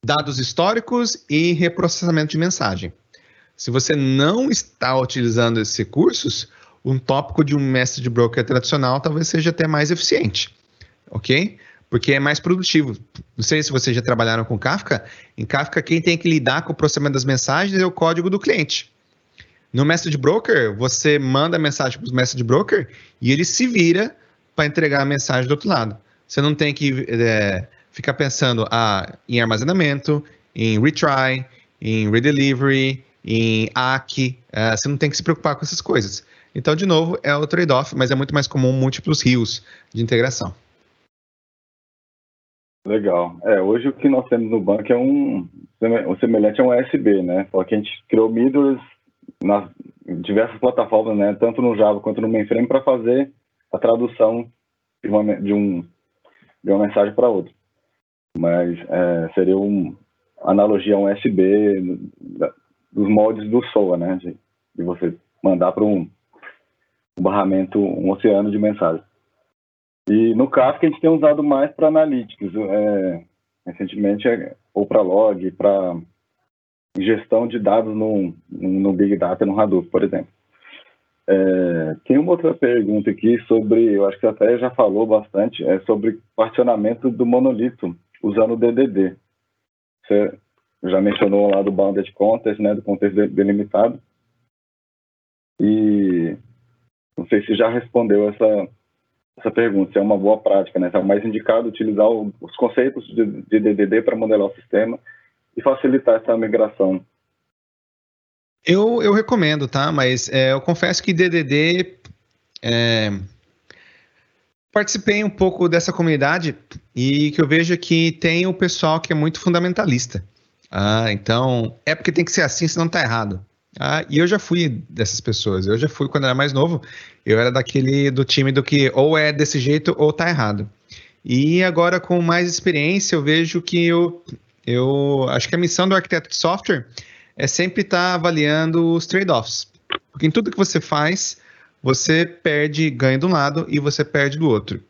dados históricos e reprocessamento de mensagem. Se você não está utilizando esses recursos, um tópico de um mestre de broker tradicional talvez seja até mais eficiente, ok? Porque é mais produtivo. Não sei se vocês já trabalharam com Kafka. Em Kafka, quem tem que lidar com o processamento das mensagens é o código do cliente. No mestre de broker, você manda a mensagem para o mestre de broker e ele se vira para entregar a mensagem do outro lado. Você não tem que é, ficar pensando ah, em armazenamento, em retry, em redelivery, em ACK. É, você não tem que se preocupar com essas coisas. Então, de novo, é o trade-off, mas é muito mais comum múltiplos rios de integração. Legal. É, hoje o que nós temos no banco é um, um semelhante a um USB, né? Só que a gente criou middles nas diversas plataformas, né? Tanto no Java quanto no mainframe para fazer a tradução de, uma, de um de uma mensagem para outra. Mas é, seria uma analogia a um USB dos moldes do SOA, né? De, de você mandar para um, um barramento, um oceano de mensagem. E no Kafka a gente tem usado mais para analytics, é, recentemente, é, ou para log, para gestão de dados no, no Big Data, no Hadoop, por exemplo. É, tem uma outra pergunta aqui sobre, eu acho que até já falou bastante, é sobre particionamento do monolito usando o DDD. Você já mencionou lá do bounded context, né, do contexto delimitado. E não sei se já respondeu essa essa pergunta, se é uma boa prática, né? Está mais indicado utilizar os conceitos de DDD para modelar o sistema e facilitar essa migração eu, eu recomendo, tá? Mas é, eu confesso que DDD. É, participei um pouco dessa comunidade e que eu vejo que tem o pessoal que é muito fundamentalista. Ah, então, é porque tem que ser assim, senão tá errado. Ah, e eu já fui dessas pessoas. Eu já fui quando era mais novo. Eu era daquele do time do que ou é desse jeito ou tá errado. E agora, com mais experiência, eu vejo que eu, eu acho que a missão do arquiteto de software é sempre estar tá avaliando os trade-offs. Porque em tudo que você faz, você perde, ganha de um lado e você perde do outro.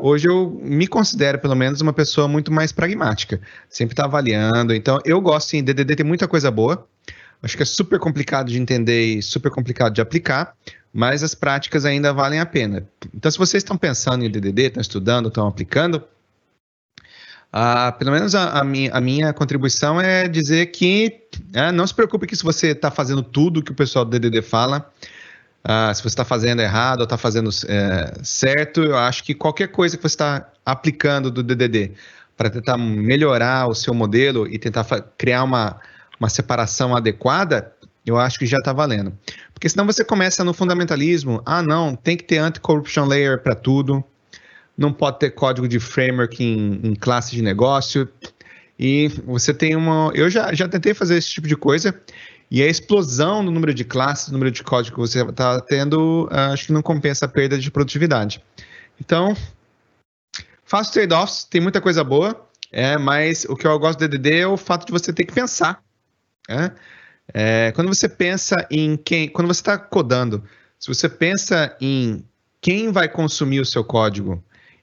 Hoje eu me considero, pelo menos, uma pessoa muito mais pragmática. Sempre está avaliando. Então, eu gosto, sim, DDD tem muita coisa boa. Acho que é super complicado de entender e super complicado de aplicar, mas as práticas ainda valem a pena. Então, se vocês estão pensando em DDD, estão estudando, estão aplicando, ah, pelo menos a, a, minha, a, minha, contribuição é dizer que é, não se preocupe que se você está fazendo tudo que o pessoal do DDD fala, ah, se você está fazendo errado ou está fazendo é, certo, eu acho que qualquer coisa que você está aplicando do DDD para tentar melhorar o seu modelo e tentar criar uma, uma separação adequada, eu acho que já está valendo. Porque senão você começa no fundamentalismo, ah não, tem que ter anti-corruption layer para tudo, não pode ter código de framework em, em classe de negócio. E você tem uma. Eu já, já tentei fazer esse tipo de coisa. E a explosão do número de classes, do número de código que você está tendo, ah, acho que não compensa a perda de produtividade. Então, faça trade-offs, tem muita coisa boa. É, mas o que eu gosto do DDD é o fato de você ter que pensar. É? É, quando você pensa em quem. Quando você está codando, se você pensa em quem vai consumir o seu código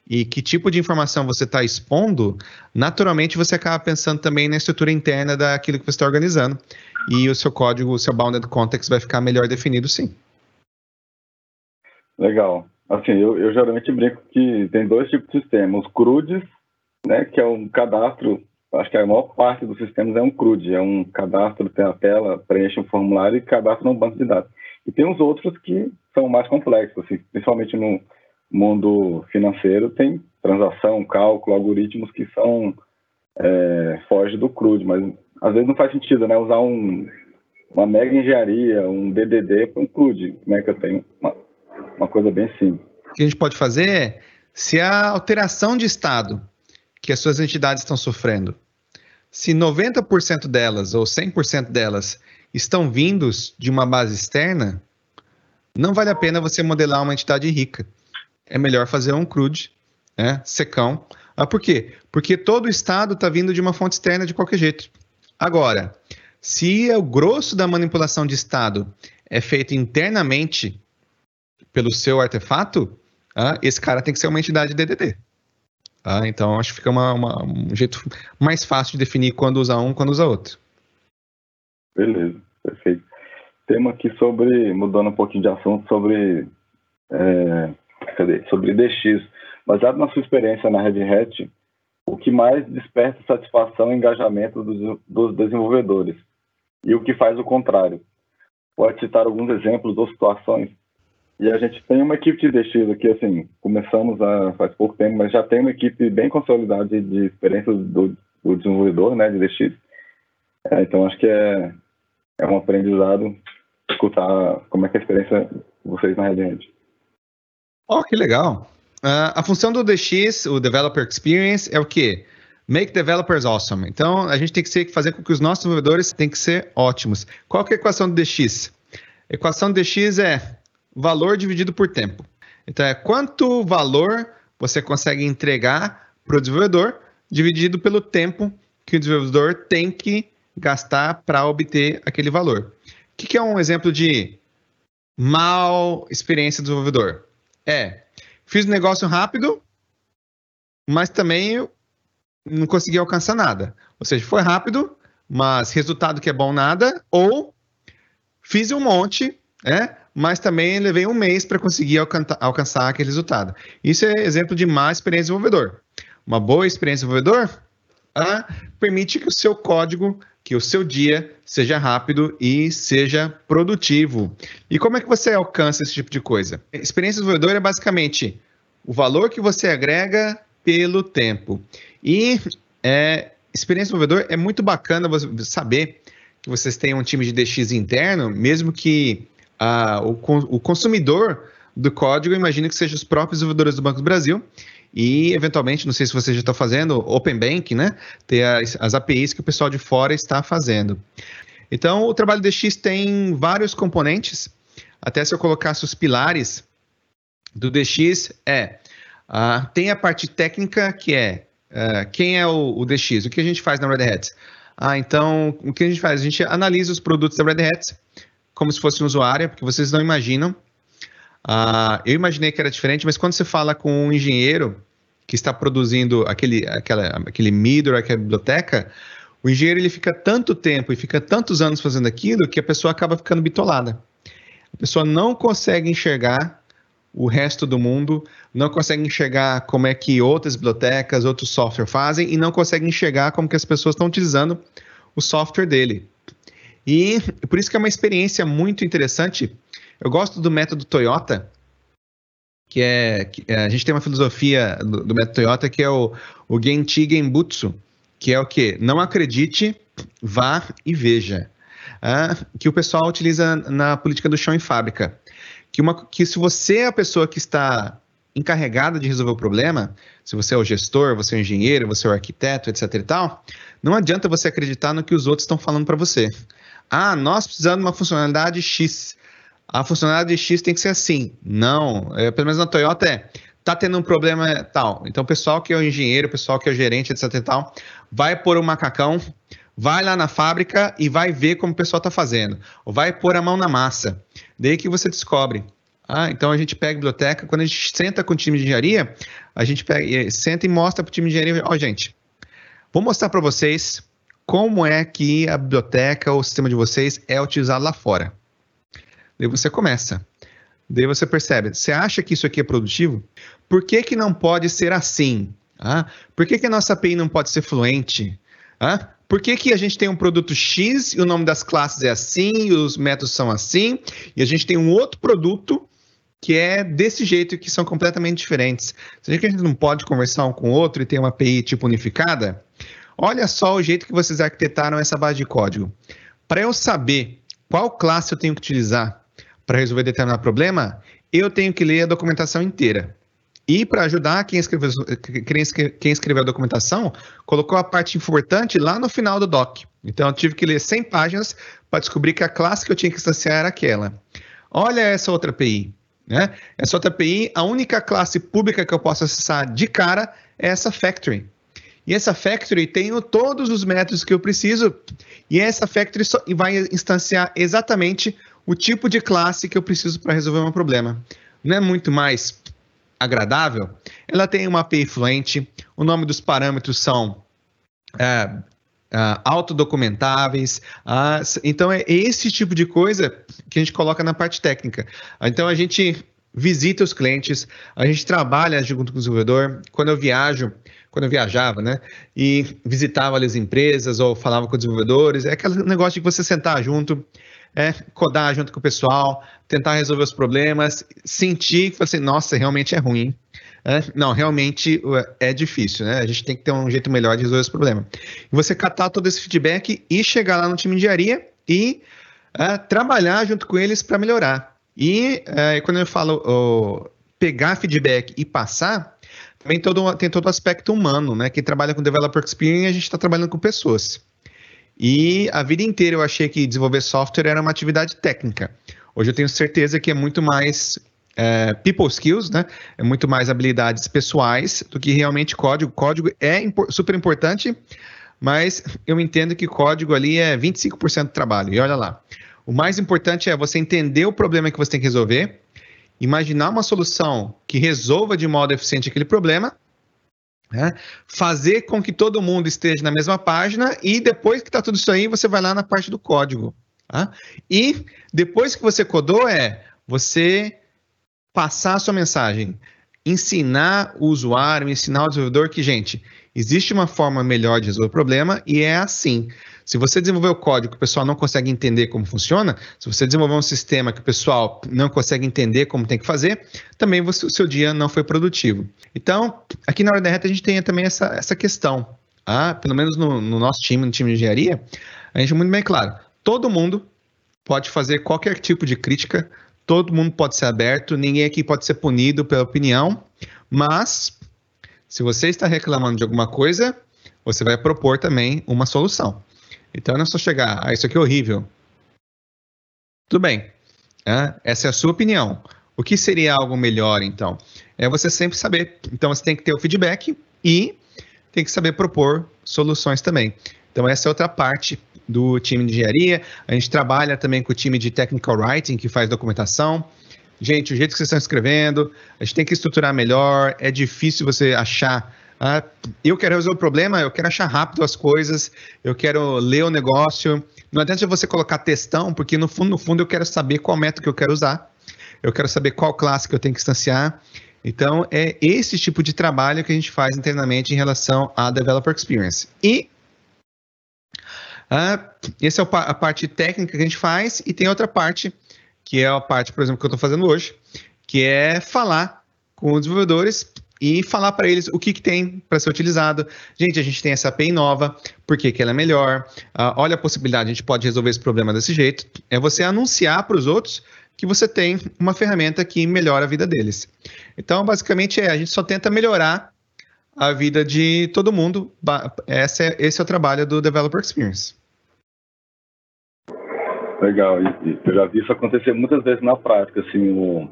e que tipo de informação você está expondo, naturalmente você acaba pensando também na estrutura interna daquilo que você está organizando. E o seu código, o seu bounded context vai ficar melhor definido, sim. Legal. Assim, eu, eu geralmente brinco que tem dois tipos de sistemas. Os CRUDs, né, que é um cadastro, acho que a maior parte dos sistemas é um CRUD, é um cadastro, tem a tela, preenche um formulário e cadastra no banco de dados. E tem os outros que são mais complexos, assim, principalmente no mundo financeiro, tem transação, cálculo, algoritmos que são é, foge do CRUD, mas às vezes não faz sentido, né, usar um, uma mega engenharia, um DDD para um CRUD, né, que eu tenho uma, uma coisa bem simples. O que a gente pode fazer é, se a alteração de estado que as suas entidades estão sofrendo, se 90% delas ou 100% delas estão vindos de uma base externa, não vale a pena você modelar uma entidade rica. É melhor fazer um CRUD, né, secão. Ah, por quê? Porque todo o estado está vindo de uma fonte externa de qualquer jeito. Agora, se o grosso da manipulação de estado é feito internamente pelo seu artefato, ah, esse cara tem que ser uma entidade DDD. Ah, então, acho que fica uma, uma, um jeito mais fácil de definir quando usar um, quando usar outro. Beleza, perfeito. Tema aqui sobre, mudando um pouquinho de assunto, sobre, é, cadê? sobre DX. Baseado na sua experiência na Red Hat, o que mais desperta satisfação e engajamento dos, dos desenvolvedores? E o que faz o contrário? Pode citar alguns exemplos ou situações e a gente tem uma equipe de DX aqui, assim, começamos há, faz pouco tempo, mas já tem uma equipe bem consolidada de, experiência do, do, desenvolvedor, né, de DX. É, então, acho que é, é um aprendizado escutar como é que é a experiência de vocês na Red Hat. Oh, que legal. Uh, a função do DX, o Developer Experience, é o quê? Make developers awesome. Então, a gente tem que fazer com que os nossos desenvolvedores tenham que ser ótimos. Qual é a equação do DX? A equação do DX é valor dividido por tempo. Então, é quanto valor você consegue entregar para o desenvolvedor dividido pelo tempo que o desenvolvedor tem que gastar para obter aquele valor. O que, que é um exemplo de mal experiência do desenvolvedor? É, fiz um negócio rápido, mas também não consegui alcançar nada. Ou seja, foi rápido, mas resultado que é bom nada, ou fiz um monte, é, mas também levei um mês para conseguir alcançar aquele resultado. Isso é exemplo de má experiência desenvolvedor. Uma boa experiência desenvolvedor ah, permite que o seu código, que o seu dia seja rápido e seja produtivo. E como é que você alcança esse tipo de coisa? Experiência desenvolvedor é basicamente o valor que você agrega pelo tempo. E é, experiência desenvolvedor é muito bacana você saber que vocês têm um time de DX interno, mesmo que ah, o, o consumidor do código, imagino que seja os próprios desenvolvedores do Banco do Brasil e, eventualmente, não sei se você já está fazendo, Open Bank, né? Ter as, as, APIs que o pessoal de fora está fazendo. Então, o trabalho DX tem vários componentes. Até se eu colocasse os pilares do DX, é uh, tem a parte técnica, que é uh, quem é o, o, DX, o que a gente faz na Red Hat. Ah, então, o que a gente faz? A gente analisa os produtos da Red Hat, como se fosse um usuário, porque vocês não imaginam. Uh, eu imaginei que era diferente, mas quando você fala com um engenheiro que está produzindo aquele, aquela, aquele middle, aquela biblioteca, o engenheiro ele fica tanto tempo e fica tantos anos fazendo aquilo que a pessoa acaba ficando bitolada. A pessoa não consegue enxergar o resto do mundo, não consegue enxergar como é que outras bibliotecas, outros softwares fazem e não consegue enxergar como que as pessoas estão utilizando o software dele. E por isso que é uma experiência muito interessante. Eu gosto do método Toyota, que é, que é a gente tem uma filosofia do, do, método Toyota que é o, o Genchi Genbutsu, que é o que? Não acredite, vá e veja. Ah, que o pessoal utiliza na política do chão em fábrica. Que, uma, que se você é a pessoa que está encarregada de resolver o problema, se você é o gestor, você é o engenheiro, você é o arquiteto, etc e tal, não adianta você acreditar no que os outros estão falando para você. Ah, nós precisamos de uma funcionalidade X. A funcionalidade X tem que ser assim. Não, é, pelo menos na Toyota é. tá tendo um problema tal. Então, o pessoal que é o engenheiro, o pessoal que é o gerente, etc e tal, vai pôr o macacão, vai lá na fábrica e vai ver como o pessoal está fazendo. Ou vai pôr a mão na massa. Daí que você descobre. Ah, então a gente pega a biblioteca, quando a gente senta com o time de engenharia, a gente pega, senta e mostra para o time de engenharia, ó, oh, gente, vou mostrar para vocês como é que a biblioteca ou o sistema de vocês é utilizado lá fora. Daí você começa. Daí você percebe, você acha que isso aqui é produtivo? Por que, que não pode ser assim? Ah, por que, que a nossa API não pode ser fluente? Ah, por que, que a gente tem um produto X e o nome das classes é assim, e os métodos são assim, e a gente tem um outro produto que é desse jeito que são completamente diferentes? Será que a gente não pode conversar um com o outro e ter uma API tipo unificada? Olha só o jeito que vocês arquitetaram essa base de código. Para eu saber qual classe eu tenho que utilizar para resolver determinado problema, eu tenho que ler a documentação inteira. E para ajudar quem escreveu, quem escreveu a documentação, colocou a parte importante lá no final do doc. Então eu tive que ler 100 páginas para descobrir que a classe que eu tinha que instanciar era aquela. Olha essa outra API. Né? Essa outra API, a única classe pública que eu posso acessar de cara é essa factory. E essa factory tem todos os métodos que eu preciso. E essa factory vai instanciar exatamente o tipo de classe que eu preciso para resolver um problema. Não é muito mais agradável, ela tem uma API fluente, o nome dos parâmetros são é, é, autodocumentáveis, uh, então é esse tipo de coisa que a gente coloca na parte técnica. Então a gente visita os clientes, a gente trabalha junto com o desenvolvedor, quando eu viajo, quando eu viajava, né, e visitava as empresas ou falava com os desenvolvedores, é aquele negócio de você sentar junto, é codar junto com o pessoal, tentar resolver os problemas, sentir que assim, nossa, realmente é ruim. É, não, realmente é difícil, né? A gente tem que ter um jeito melhor de resolver esse problema. E você catar todo esse feedback e chegar lá no time de engenharia e é, trabalhar junto com eles para melhorar. E é, quando eu falo pegar feedback e passar, também todo, tem todo o aspecto humano, né? Quem trabalha com Developer Experience, a gente está trabalhando com pessoas. E a vida inteira eu achei que desenvolver software era uma atividade técnica. Hoje eu tenho certeza que é muito mais é, people skills, né? É muito mais habilidades pessoais do que realmente código. Código é super importante, mas eu entendo que código ali é 25% do trabalho. E olha lá. O mais importante é você entender o problema que você tem que resolver, imaginar uma solução que resolva de modo eficiente aquele problema né? Fazer com que todo mundo esteja na mesma página e depois que está tudo isso aí, você vai lá na parte do código. Tá? E depois que você codou, é você passar a sua mensagem, ensinar o usuário, ensinar o desenvolvedor que, gente, existe uma forma melhor de resolver o problema e é assim. Se você desenvolver o código que o pessoal não consegue entender como funciona, se você desenvolver um sistema que o pessoal não consegue entender como tem que fazer, também você, o seu dia não foi produtivo. Então, aqui na hora da reta a gente tem também essa, essa questão. Ah, pelo menos no, no nosso time, no time de engenharia, a gente é muito bem claro. Todo mundo pode fazer qualquer tipo de crítica, todo mundo pode ser aberto, ninguém aqui pode ser punido pela opinião, mas se você está reclamando de alguma coisa, você vai propor também uma solução. Então não é só chegar, ah, isso aqui é horrível. Tudo bem. É, essa é a sua opinião. O que seria algo melhor, então? É você sempre saber. Então você tem que ter o feedback e tem que saber propor soluções também. Então essa é outra parte do time de engenharia. A gente trabalha também com o time de technical writing, que faz documentação. Gente, o jeito que vocês estão escrevendo, a gente tem que estruturar melhor. É difícil você achar ah, eu quero resolver o problema, eu quero achar rápido as coisas, eu quero ler o negócio. Não adianta você colocar textão, porque no fundo, no fundo eu quero saber qual método que eu quero usar. Eu quero saber qual classe que eu tenho que instanciar. Então, é esse tipo de trabalho que a gente faz internamente em relação à Developer Experience. E uh, essa é a parte técnica que a gente faz, e tem outra parte, que é a parte, por exemplo, que eu estou fazendo hoje, que é falar com os desenvolvedores e falar para eles o que, que tem para ser utilizado. Gente, a gente tem essa API nova, por que, que ela é melhor? Uh, olha a possibilidade, a gente pode resolver esse problema desse jeito. É você anunciar para os outros que você tem uma ferramenta que melhora a vida deles. Então, basicamente, é, a gente só tenta melhorar a vida de todo mundo. Esse é, esse é o trabalho do Developer Experience. Legal, eu já vi isso acontecer muitas vezes na prática, assim, o,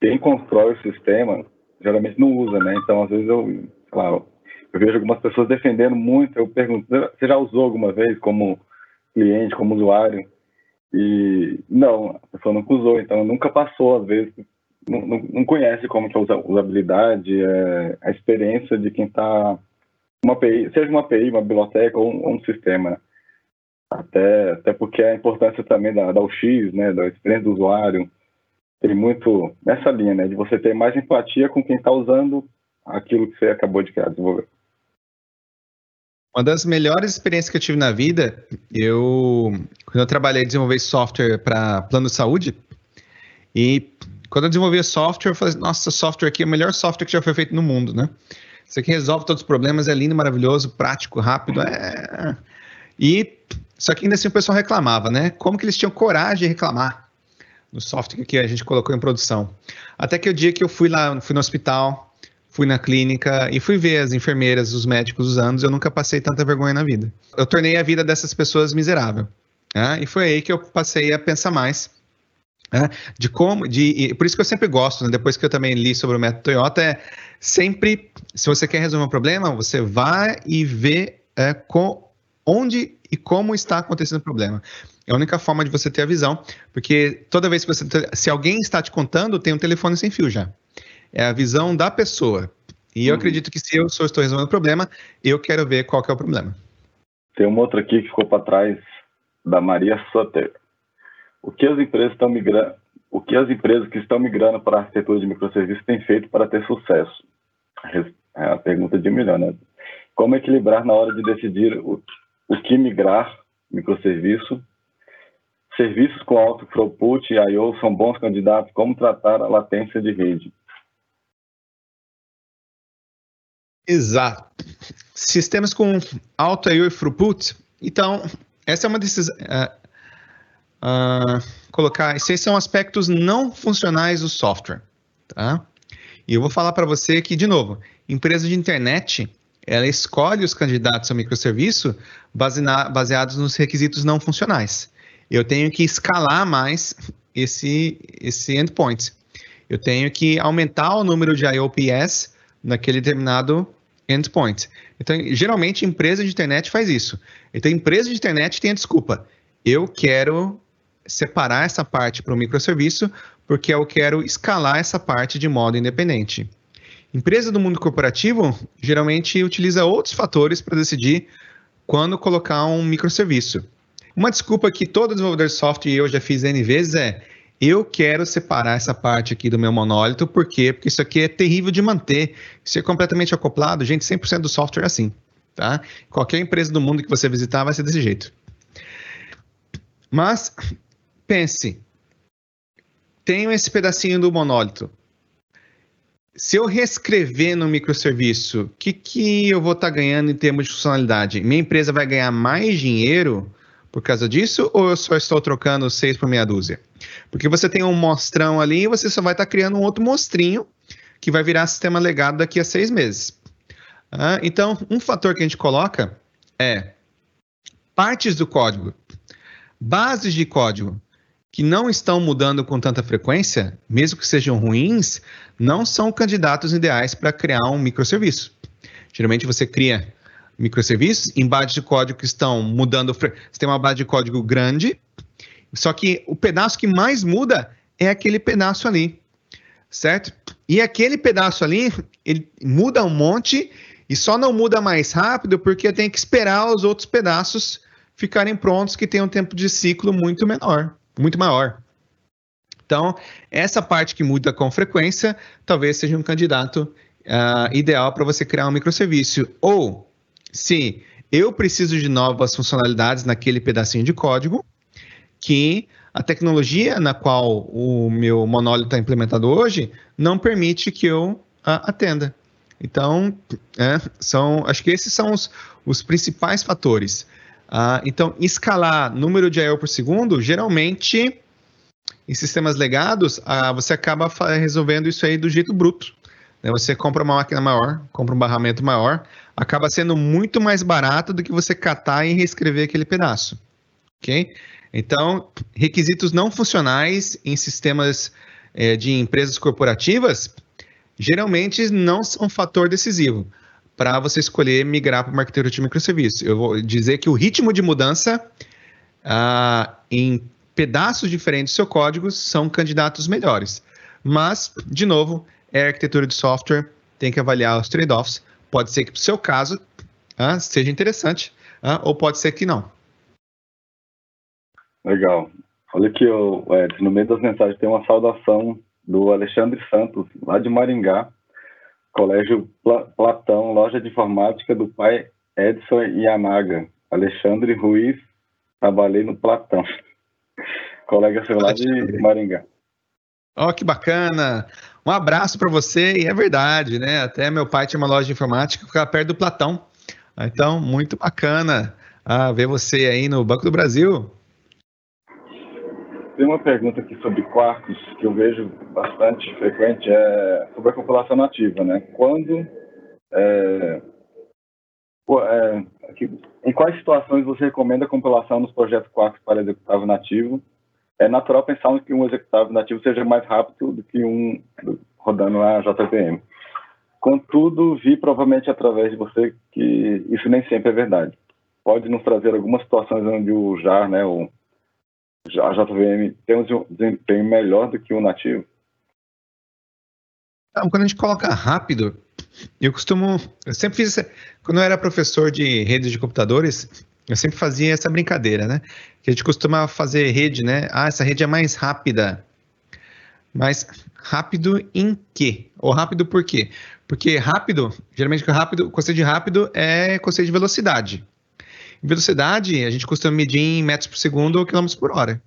quem constrói o sistema geralmente não usa, né? Então, às vezes eu, claro, eu vejo algumas pessoas defendendo muito, eu pergunto, você já usou alguma vez como cliente, como usuário? E não, a pessoa nunca usou, então nunca passou, às vezes, não, não, não conhece como que é a usabilidade, é, a experiência de quem está uma seja uma API, uma biblioteca ou um, um sistema. Até, até porque a importância também da, da UX, né, da experiência do usuário, tem muito nessa linha, né, de você ter mais empatia com quem está usando aquilo que você acabou de criar, desenvolver. Uma das melhores experiências que eu tive na vida, eu quando eu trabalhei desenvolver software para plano de saúde, e quando eu desenvolvia software, eu falei, nossa, software aqui é o melhor software que já foi feito no mundo, né? Isso aqui resolve todos os problemas, é lindo, maravilhoso, prático, rápido, é... E só que ainda assim o pessoal reclamava, né? Como que eles tinham coragem de reclamar no software que a gente colocou em produção? Até que o dia que eu fui lá, fui no hospital, fui na clínica e fui ver as enfermeiras, os médicos usando, eu nunca passei tanta vergonha na vida. Eu tornei a vida dessas pessoas miserável. Né? E foi aí que eu passei a pensar mais né? de como, de, por isso que eu sempre gosto, né? depois que eu também li sobre o método Toyota, é sempre, se você quer resolver um problema, você vai e vê é, com, onde e como está acontecendo o problema. É a única forma de você ter a visão, porque toda vez que você. Se alguém está te contando, tem um telefone sem fio já. É a visão da pessoa. E eu uhum. acredito que se eu só estou resolvendo o problema, eu quero ver qual que é o problema. Tem uma outra aqui que ficou para trás, da Maria Sutter. O que as empresas estão migrando, o que as empresas que estão migrando para a arquitetura de microserviços têm feito para ter sucesso? É a pergunta de um milhão, né? Como equilibrar na hora de decidir o, o que migrar microserviço? Serviços com alto throughput e I/O são bons candidatos. Como tratar a latência de rede? Exato. Sistemas com alto I/O e throughput. Então, essa é uma decisão. Uh, uh, colocar. Esses são aspectos não funcionais do software, tá? E eu vou falar para você que, de novo, empresa de internet ela escolhe os candidatos ao microserviço baseados nos requisitos não funcionais. Eu tenho que escalar mais esse, esse endpoint. Eu tenho que aumentar o número de IOPS naquele determinado endpoint. Então, geralmente, empresa de internet faz isso. Então, empresa de internet tem a desculpa. Eu quero separar essa parte para o microserviço porque eu quero escalar essa parte de modo independente. Empresa do mundo corporativo geralmente utiliza outros fatores para decidir quando colocar um microserviço. Uma desculpa que todo desenvolvedor de software e eu já fiz N vezes é eu quero separar essa parte aqui do meu monólito, por quê? Porque isso aqui é terrível de manter, isso é completamente acoplado, gente, 100% do software é assim, tá? Qualquer empresa do mundo que você visitar vai ser desse jeito. Mas pense, tenho esse pedacinho do monólito. Se eu reescrever no microserviço, o que, que eu vou estar tá ganhando em termos de funcionalidade? Minha empresa vai ganhar mais dinheiro por causa disso ou eu só estou trocando seis por meia dúzia? Porque você tem um mostrão ali e você só vai estar tá criando um outro mostrinho que vai virar sistema legado daqui a seis meses. Ah, então, um fator que a gente coloca é partes do código, bases de código que não estão mudando com tanta frequência, mesmo que sejam ruins, não são candidatos ideais para criar um microserviço. Geralmente você cria microserviços em de código que estão mudando. Você tem uma base de código grande, só que o pedaço que mais muda é aquele pedaço ali, certo? E aquele pedaço ali, ele muda um monte e só não muda mais rápido porque tem que esperar os outros pedaços ficarem prontos que tem um tempo de ciclo muito menor muito maior. Então, essa parte que muda com frequência, talvez seja um candidato uh, ideal para você criar um microserviço. Ou, se eu preciso de novas funcionalidades naquele pedacinho de código, que a tecnologia na qual o meu monólito está implementado hoje não permite que eu uh, atenda. Então, é, são, acho que esses são os, os principais fatores. Uh, então, escalar número de I/O por segundo, geralmente, em sistemas legados, uh, você acaba resolvendo isso aí do jeito bruto. Né? Você compra uma máquina maior, compra um barramento maior, acaba sendo muito mais barato do que você catar e reescrever aquele pedaço. Ok? Então, requisitos não funcionais em sistemas eh, de empresas corporativas geralmente não são um fator decisivo para você escolher migrar para uma arquitetura de microserviços. Eu vou dizer que o ritmo de mudança uh, em pedaços diferentes do seu código são candidatos melhores. Mas, de novo, é arquitetura de software, tem que avaliar os trade-offs. Pode ser que para o seu caso uh, seja interessante, uh, ou pode ser que não. Legal. Olha aqui, Edson, no meio das mensagens tem uma saudação do Alexandre Santos, lá de Maringá, Colégio Platão, loja de informática do pai Edson Yamaga. Alexandre Ruiz, trabalhei no Platão. Colega seu lá de Maringá. Ó, oh, que bacana! Um abraço para você, e é verdade, né? Até meu pai tinha uma loja de informática, ficava perto do Platão. Então, muito bacana ah, ver você aí no Banco do Brasil. Tem uma pergunta aqui sobre quartos que eu vejo bastante frequente, é sobre a população nativa, né? Quando, é, é, em quais situações você recomenda a compilação nos projetos quartos para executável nativo? É natural pensar que um executável nativo seja mais rápido do que um rodando na JVM. Contudo, vi provavelmente através de você que isso nem sempre é verdade. Pode nos trazer algumas situações onde o JAR, né, o a JVM tem um desempenho melhor do que o nativo? Então, quando a gente coloca rápido, eu costumo. Eu sempre fiz. Quando eu era professor de redes de computadores, eu sempre fazia essa brincadeira, né? Que a gente costuma fazer rede, né? Ah, essa rede é mais rápida. Mas rápido em quê? Ou rápido por quê? Porque rápido, geralmente rápido, o conceito de rápido é conceito de velocidade. Velocidade, a gente costuma medir em metros por segundo ou quilômetros por hora.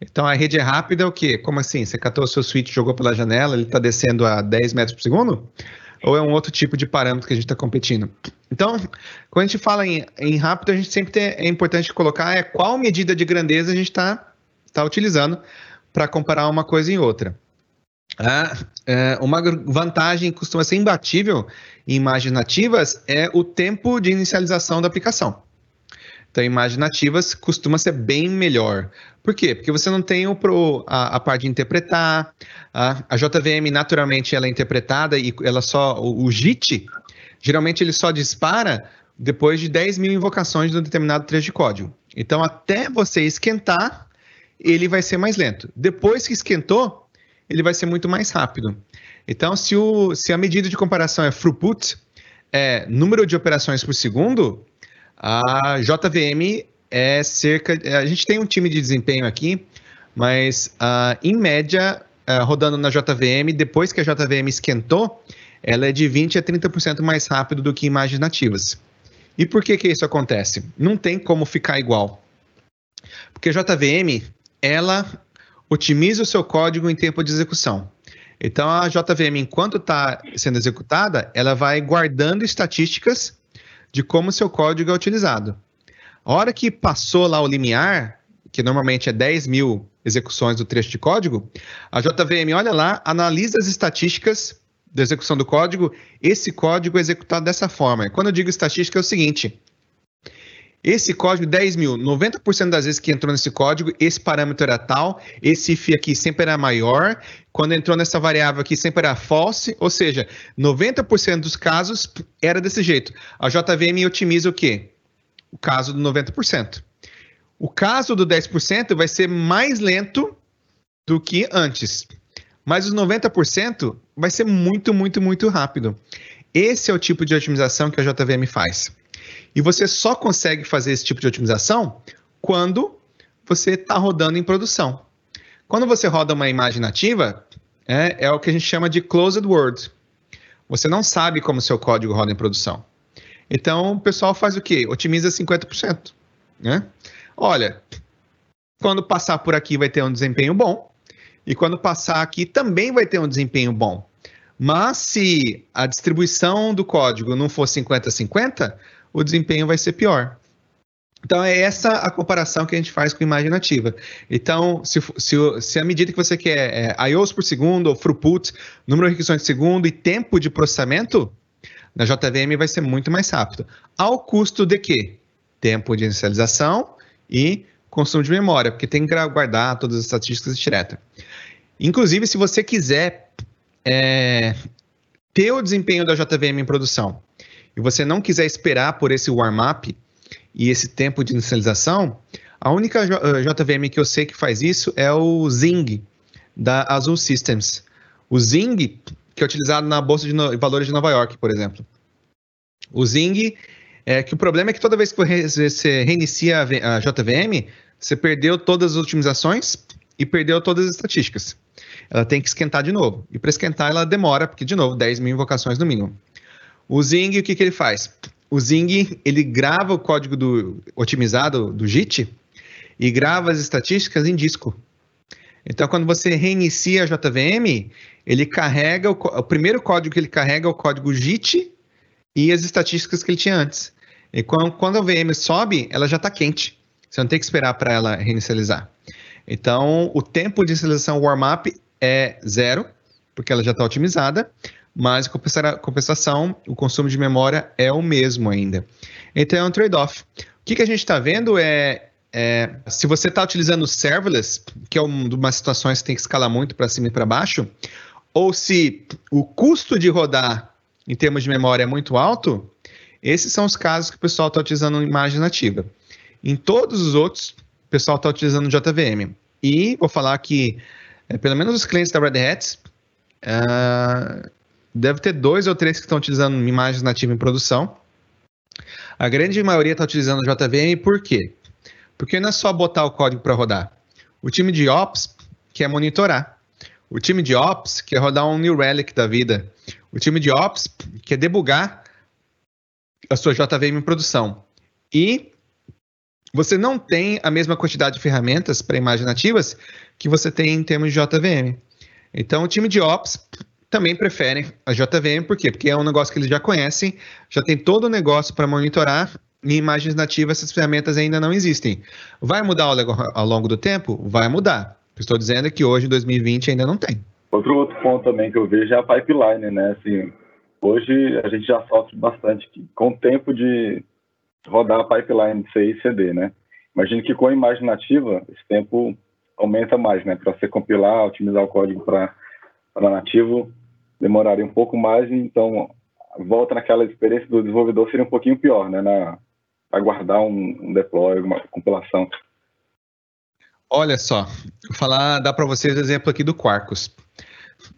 Então, a rede é rápida é o quê? Como assim? Você catou o seu switch, jogou pela janela, ele está descendo a 10 metros por segundo? Ou é um outro tipo de parâmetro que a gente está competindo? Então, quando a gente fala em, em rápido, a gente sempre tem, é importante colocar é qual medida de grandeza a gente está tá utilizando para comparar uma coisa em outra. Ah, é, uma vantagem que costuma ser imbatível em imagens nativas é o tempo de inicialização da aplicação. Então, imagens nativas costuma ser bem melhor. Por quê? Porque você não tem o pro, a, a parte de interpretar. A, a, JVM, naturalmente, ela é interpretada e ela só. O, o JIT, geralmente, ele só dispara depois de 10 mil invocações de um determinado trecho de código. Então, até você esquentar, ele vai ser mais lento. Depois que esquentou, ele vai ser muito mais rápido. Então, se, o, se a medida de comparação é throughput, é número de operações por segundo, a JVM é cerca. A gente tem um time de desempenho aqui, mas uh, em média, uh, rodando na JVM, depois que a JVM esquentou, ela é de 20 a 30% mais rápido do que imagens nativas. E por que, que isso acontece? Não tem como ficar igual. Porque a JVM, ela otimiza o seu código em tempo de execução. Então, a JVM, enquanto está sendo executada, ela vai guardando estatísticas de como seu código é utilizado. A hora que passou lá o limiar, que normalmente é 10 mil execuções do trecho de código, a JVM olha lá, analisa as estatísticas da execução do código, esse código é executado dessa forma. Quando eu digo estatística é o seguinte, esse código 10 mil, 90% das vezes que entrou nesse código, esse parâmetro era tal, esse if aqui sempre era maior, quando entrou nessa variável aqui sempre era false, ou seja, 90% dos casos era desse jeito. A JVM otimiza o quê? O caso do 90%. O caso do 10% vai ser mais lento do que antes. Mas os 90% vai ser muito, muito, muito rápido. Esse é o tipo de otimização que a JVM faz. E você só consegue fazer esse tipo de otimização quando você está rodando em produção. Quando você roda uma imagem nativa, é, é, o que a gente chama de closed word. Você não sabe como seu código roda em produção. Então, o pessoal faz o quê? Otimiza 50%. Né? Olha, quando passar por aqui vai ter um desempenho bom, e quando passar aqui também vai ter um desempenho bom. Mas se a distribuição do código não for 50-50, o desempenho vai ser pior. Então, é essa a comparação que a gente faz com imagem nativa. Então, se, se, se a medida que você quer é IOs por segundo, ou throughput, número de requisições de segundo e tempo de processamento, na JVM vai ser muito mais rápido. Ao custo de quê? Tempo de inicialização e consumo de memória, porque tem que guardar todas as estatísticas direto. Inclusive, se você quiser é, ter o desempenho da JVM em produção e você não quiser esperar por esse warm-up e esse tempo de inicialização, a única JVM que eu sei que faz isso é o Zing, da Azul Systems. O Zing, que é utilizado na Bolsa de Valores de Nova York, por exemplo. O Zing, é que o problema é que toda vez que você reinicia a JVM, você perdeu todas as otimizações e perdeu todas as estatísticas. Ela tem que esquentar de novo. E para esquentar, ela demora, porque, de novo, 10 mil invocações no mínimo. O Zing, o que, que ele faz? O Zing, ele grava o código do, otimizado do JIT e grava as estatísticas em disco. Então, quando você reinicia a JVM, ele carrega o, o primeiro código que ele carrega é o código JIT e as estatísticas que ele tinha antes. E quando, quando a VM sobe, ela já está quente. Você não tem que esperar para ela reinicializar. Então, o tempo de inicialização warm-up é zero, porque ela já está otimizada mas compensação, o consumo de memória é o mesmo ainda. Então é um trade-off. O que, que a gente está vendo é, é, se você está utilizando serverless, que é uma das situações que tem que escalar muito para cima e para baixo, ou se o custo de rodar em termos de memória é muito alto, esses são os casos que o pessoal está utilizando imagem nativa. Em todos os outros, o pessoal está utilizando JVM. E vou falar que, é, pelo menos os clientes da Red Hat, uh, deve ter dois ou três que estão utilizando imagens nativas em produção. A grande maioria está utilizando JVM por quê? Porque não é só botar o código para rodar. O time de Ops quer monitorar. O time de Ops quer rodar um New Relic da vida. O time de Ops quer debugar a sua JVM em produção. E você não tem a mesma quantidade de ferramentas para imagens nativas que você tem em termos de JVM. Então, o time de Ops também preferem a JVM, por quê? Porque é um negócio que eles já conhecem, já tem todo o negócio para monitorar, em imagens nativas essas ferramentas ainda não existem. Vai mudar ao, longo do tempo? Vai mudar. Estou dizendo que hoje, em 2020, ainda não tem. Outro outro ponto também que eu vejo é a pipeline, né? Assim, hoje a gente já sofre bastante com o tempo de rodar a pipeline C e CD, né? Imagino que com a imagem nativa, esse tempo aumenta mais, né? Para você compilar, otimizar o código para nativo, demoraria um pouco mais, então volta naquela experiência do desenvolvedor seria um pouquinho pior, né, na aguardar um, um deploy, uma compilação. Olha só, vou falar, dá para vocês o exemplo aqui do Quarkus.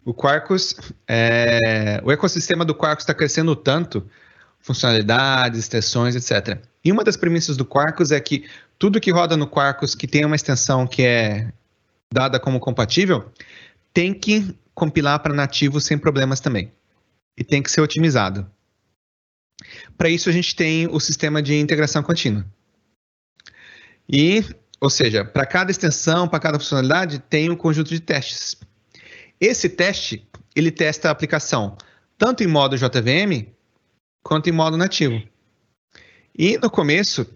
O Quarkus, é, o ecossistema do Quarkus está crescendo tanto, funcionalidades, extensões, etc. E uma das premissas do Quarkus é que tudo que roda no Quarkus que tem uma extensão que é dada como compatível, tem que compilar para nativo sem problemas também. E tem que ser otimizado. Para isso, a gente tem o sistema de integração contínua. E, ou seja, para cada extensão, para cada funcionalidade, tem um conjunto de testes. Esse teste, ele testa a aplicação tanto em modo JVM quanto em modo nativo. E no começo,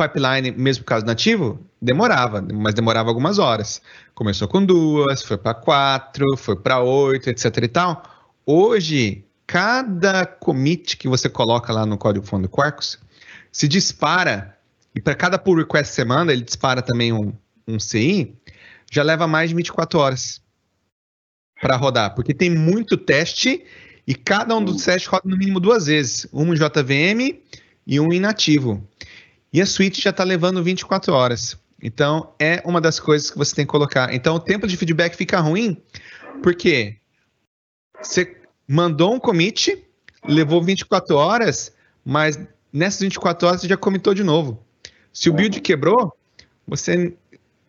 pipeline, mesmo caso nativo, demorava, mas demorava algumas horas. Começou com duas, foi para quatro, foi para oito, etc e tal. Hoje, cada commit que você coloca lá no código fonte do Quarkus se dispara, e para cada pull request semana, ele dispara também um, um CI, já leva mais de 24 horas para rodar, porque tem muito teste e cada um dos testes roda no mínimo duas vezes, um JVM e um inativo. E a suíte já está levando 24 horas. Então, é uma das coisas que você tem que colocar. Então, o tempo de feedback fica ruim, porque você mandou um commit, levou 24 horas, mas nessas 24 horas você já comitou de novo. Se o build quebrou, você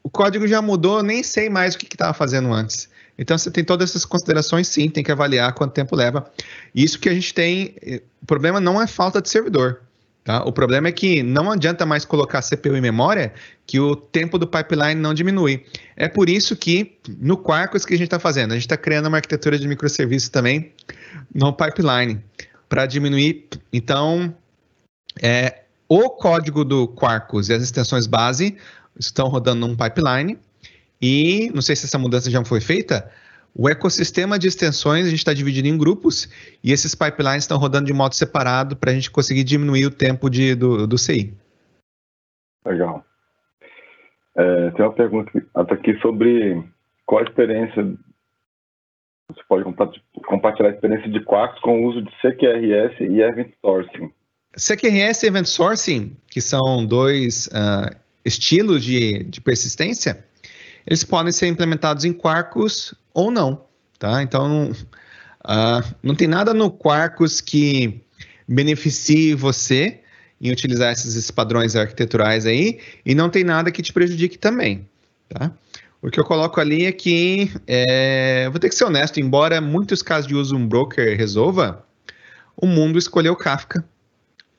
o código já mudou, nem sei mais o que estava fazendo antes. Então você tem todas essas considerações, sim, tem que avaliar quanto tempo leva. Isso que a gente tem, eh, o problema não é falta de servidor. Tá? O problema é que não adianta mais colocar CPU em memória que o tempo do pipeline não diminui. É por isso que no Quarkus que a gente está fazendo, a gente está criando uma arquitetura de microserviços também no pipeline para diminuir. Então, é, o código do Quarkus e as extensões base estão rodando num pipeline e não sei se essa mudança já foi feita, o ecossistema de extensões a gente está dividido em grupos e esses pipelines estão rodando de modo separado para a gente conseguir diminuir o tempo de, do, do CI. Legal. É, tem uma pergunta aqui sobre qual a experiência você pode compartilhar a experiência de Quarks com o uso de CQRS e Event Sourcing. CQRS e Event Sourcing, que são dois uh, estilos de, de persistência, eles podem ser implementados em Quarkus ou não. Tá? Então, uh, não tem nada no Quarkus que beneficie você em utilizar esses, padrões arquiteturais aí, e não tem nada que te prejudique também. Tá? O que eu coloco ali é que, é, vou ter que ser honesto, embora muitos casos de uso um broker resolva, o mundo escolheu Kafka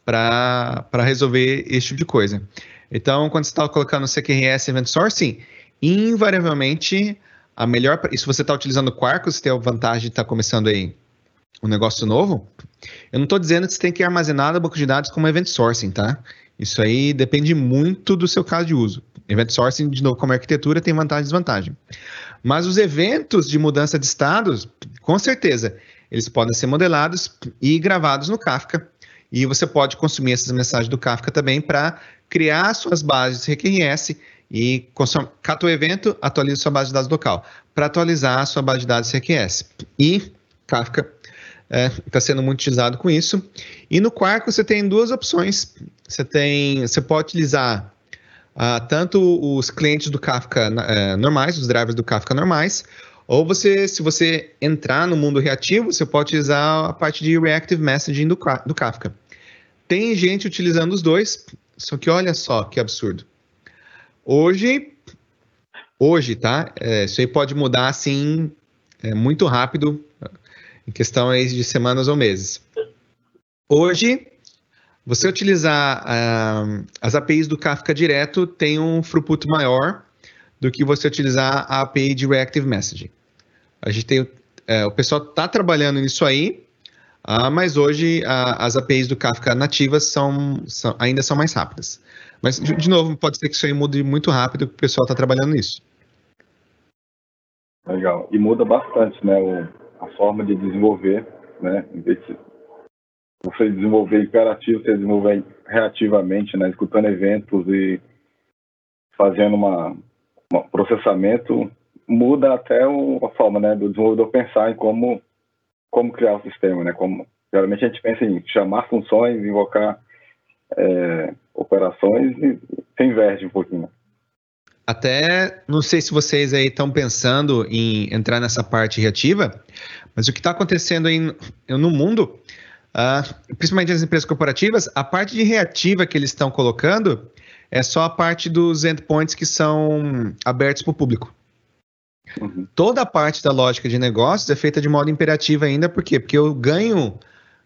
para resolver esse tipo de coisa. Então, quando você está colocando CQRS Event Sourcing, invariavelmente, a melhor. E se você está utilizando Quarkus, tem a vantagem de estar tá começando aí um negócio novo. Eu não estou dizendo que você tem que armazenar no banco de dados como Event Sourcing, tá? Isso aí depende muito do seu caso de uso. Event Sourcing, de novo, como arquitetura, tem vantagem e desvantagem. Mas os eventos de mudança de estados, com certeza, eles podem ser modelados e gravados no Kafka. E você pode consumir essas mensagens do Kafka também para criar suas bases RQRS e cata o evento, atualiza sua base de dados local. Para atualizar a sua base de dados RQS. E Kafka está é, sendo muito utilizado com isso. E no Quark você tem duas opções. Você tem, você pode utilizar uh, tanto os clientes do Kafka uh, normais, os drivers do Kafka normais, ou você, se você entrar no mundo reativo, você pode utilizar a parte de reactive messaging do, do Kafka. Tem gente utilizando os dois, só que olha só que absurdo. Hoje, hoje, tá? É, isso aí pode mudar assim é, muito rápido, em questão aí de semanas ou meses. Hoje, você utilizar uh, as APIs do Kafka direto tem um throughput maior do que você utilizar a API de Reactive Messaging. A gente tem, é, o pessoal está trabalhando nisso aí, uh, mas hoje uh, as APIs do Kafka nativas são, são, ainda são mais rápidas. Mas, de novo, pode ser que isso aí mude muito rápido, porque o pessoal está trabalhando nisso. Legal. E muda bastante, né, o, a forma de desenvolver, né, em vez de você desenvolver imperativo, você desenvolver reativamente, né, escutando eventos e fazendo uma, um processamento, muda até o, a forma, né, do desenvolvedor pensar em como como criar o sistema, né, como geralmente a gente pensa em chamar funções, invocar é, operações e se inverte um pouquinho. Até não sei se vocês aí estão pensando em entrar nessa parte reativa, mas o que está acontecendo aí no mundo, uh, principalmente nas empresas corporativas, a parte de reativa que eles estão colocando é só a parte dos endpoints que são abertos para o público. Uhum. Toda a parte da lógica de negócios é feita de modo imperativo ainda, por quê? Porque eu ganho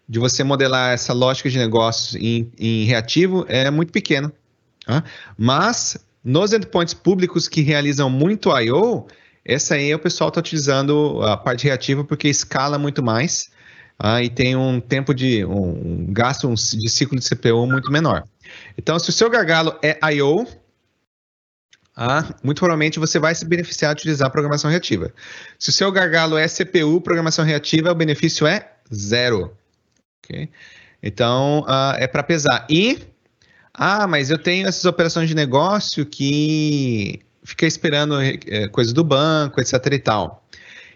de você modelar essa lógica de negócios em, em reativo é muito pequeno. Tá? Mas nos endpoints públicos que realizam muito I/O, essa aí o pessoal está utilizando a parte reativa porque escala muito mais ah, e tem um tempo de um, um gasto de ciclo de CPU muito menor. Então, se o seu gargalo é I/O, ah, muito provavelmente você vai se beneficiar de utilizar programação reativa. Se o seu gargalo é CPU, programação reativa, o benefício é zero. Okay? Então, uh, é para pesar. E, ah, mas eu tenho essas operações de negócio que fica esperando é, coisas do banco, etc e tal.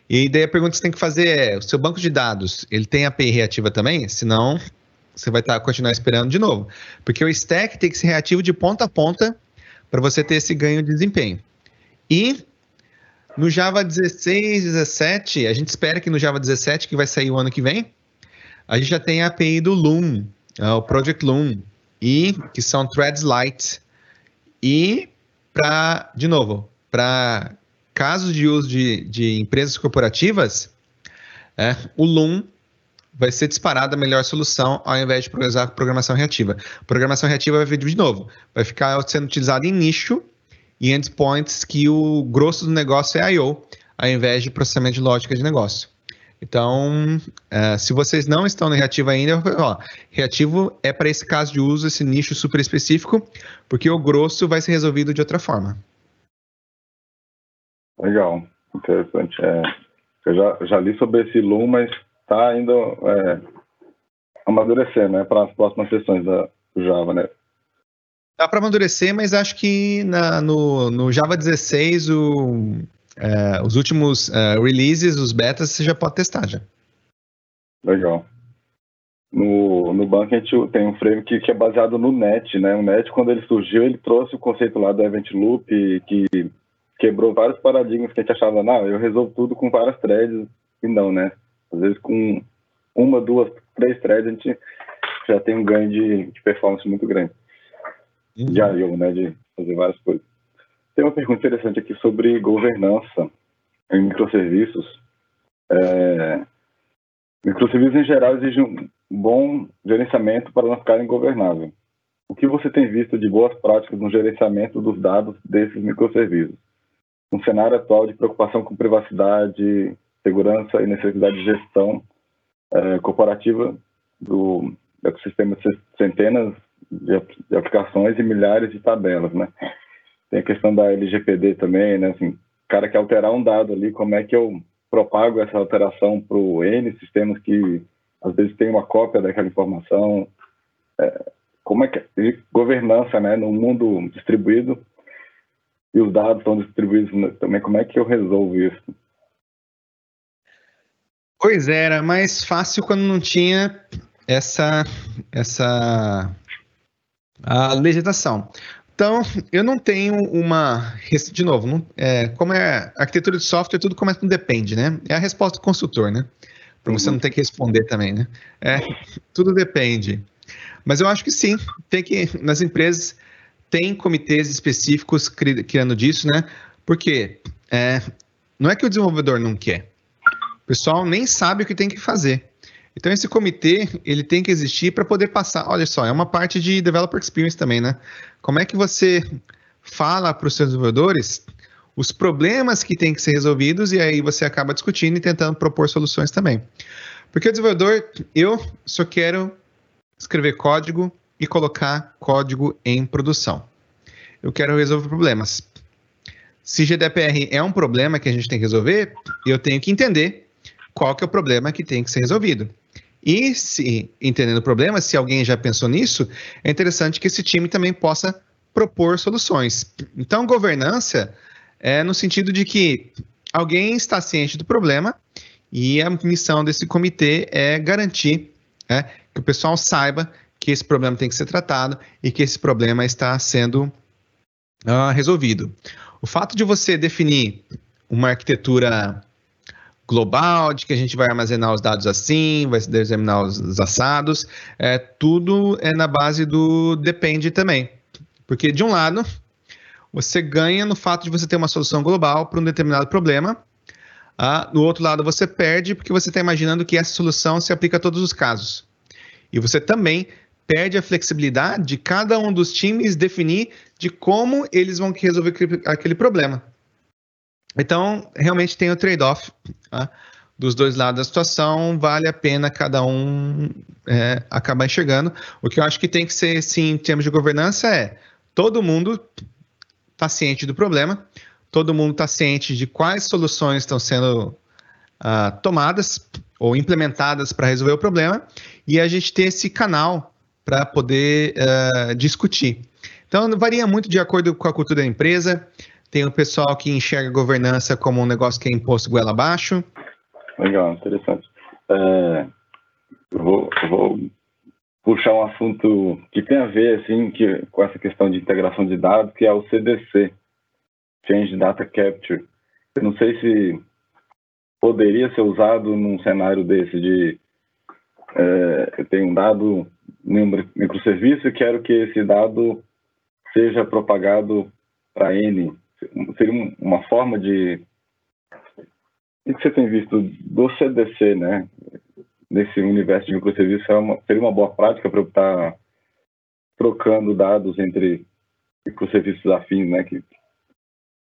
E daí a pergunta que você tem que fazer é, o seu banco de dados, ele tem API reativa também? Senão, você vai tá, continuar esperando de novo. Porque o stack tem que ser reativo de ponta a ponta para você ter esse ganho de desempenho. E no Java 16, 17, a gente espera que no Java 17, que vai sair o ano que vem, a gente já tem a API do Loom, é o Project Loom, e que são threads light. E para, de novo, para casos de uso de, de empresas corporativas, é, o Loom vai ser disparada a melhor solução ao invés de usar programação reativa. Programação reativa vai vir de novo, vai ficar sendo utilizada em nicho e endpoints que o grosso do negócio é I/O, ao invés de processamento de lógica de negócio. Então, uh, se vocês não estão no reativo ainda, ó, reativo é para esse caso de uso, esse nicho super específico, porque o grosso vai ser resolvido de outra forma. Legal, interessante. É, eu já, já li sobre esse Loom, mas está ainda é, amadurecendo né, para as próximas sessões da, do Java, né? Dá para amadurecer, mas acho que na, no, no Java 16 o é, os últimos é, releases, os betas, você já pode testar já. Legal. No, no banco a gente tem um framework que, que é baseado no NET, né? O NET, quando ele surgiu, ele trouxe o conceito lá do Event Loop, que quebrou vários paradigmas que a gente achava, não, eu resolvo tudo com várias threads, e não, né? Às vezes com uma, duas, três threads a gente já tem um ganho de, de performance muito grande. Uhum. De I.O., né? De fazer várias coisas. Tem uma pergunta interessante aqui sobre governança em microserviços. É, microserviços em geral exigem um bom gerenciamento para não ficarem governáveis. O que você tem visto de boas práticas no gerenciamento dos dados desses microserviços? Um cenário atual de preocupação com privacidade, segurança e necessidade de gestão é, corporativa do ecossistema de centenas de, de, aplicações e milhares de tabelas, né? Tem a questão da LGPD também, né? Assim, o cara quer alterar um dado ali, como é que eu propago essa alteração para o N sistemas que às vezes tem uma cópia daquela informação? É, como é que governança, né? No mundo distribuído e os dados estão distribuídos também, como é que eu resolvo isso? Pois é, era mais fácil quando não tinha essa essa a legislação. Então, eu não tenho uma. De novo, não, é, como é arquitetura de software, tudo começa com depende, né? É a resposta do consultor, né? Para você uhum. não ter que responder também, né? É, tudo depende. Mas eu acho que sim, tem que. Nas empresas, tem comitês específicos criando disso, né? Porque é, não é que o desenvolvedor não quer. O pessoal nem sabe o que tem que fazer. Então esse comitê ele tem que existir para poder passar. Olha só, é uma parte de developer experience também, né? Como é que você fala para os seus desenvolvedores os problemas que têm que ser resolvidos e aí você acaba discutindo e tentando propor soluções também. Porque o desenvolvedor, eu só quero escrever código e colocar código em produção. Eu quero resolver problemas. Se GDPR é um problema que a gente tem que resolver, eu tenho que entender qual que é o problema que tem que ser resolvido. E se entendendo o problema, se alguém já pensou nisso, é interessante que esse time também possa propor soluções. Então, governança é no sentido de que alguém está ciente do problema e a missão desse comitê é garantir né, que o pessoal saiba que esse problema tem que ser tratado e que esse problema está sendo uh, resolvido. O fato de você definir uma arquitetura global, de que a gente vai armazenar os dados assim, vai determinar os assados, é, tudo é na base do depende também. Porque, de um lado, você ganha no fato de você ter uma solução global para um determinado problema, ah, no outro lado, você perde porque você está imaginando que essa solução se aplica a todos os casos. E você também perde a flexibilidade de cada um dos times definir de como eles vão resolver aquele problema. Então, realmente tem o trade-off tá? dos dois lados da situação, vale a pena cada um é, acabar enxergando. O que eu acho que tem que ser, sim, em termos de governança, é todo mundo está ciente do problema, todo mundo está ciente de quais soluções estão sendo uh, tomadas ou implementadas para resolver o problema, e a gente ter esse canal para poder uh, discutir. Então, varia muito de acordo com a cultura da empresa. Tem o pessoal que enxerga a governança como um negócio que é imposto goela abaixo. Legal, interessante. É, vou, vou, puxar um assunto que tem a ver assim, que, com essa questão de integração de dados, que é o CDC, Change Data Capture. Eu não sei se poderia ser usado num cenário desse de é, eu tenho um dado em microserviço e quero que esse dado seja propagado para N seria uma forma de. O que você tem visto do CDC, né? Nesse universo de microserviços, seria uma, seria uma boa prática para eu estar trocando dados entre microserviços afins, né? Que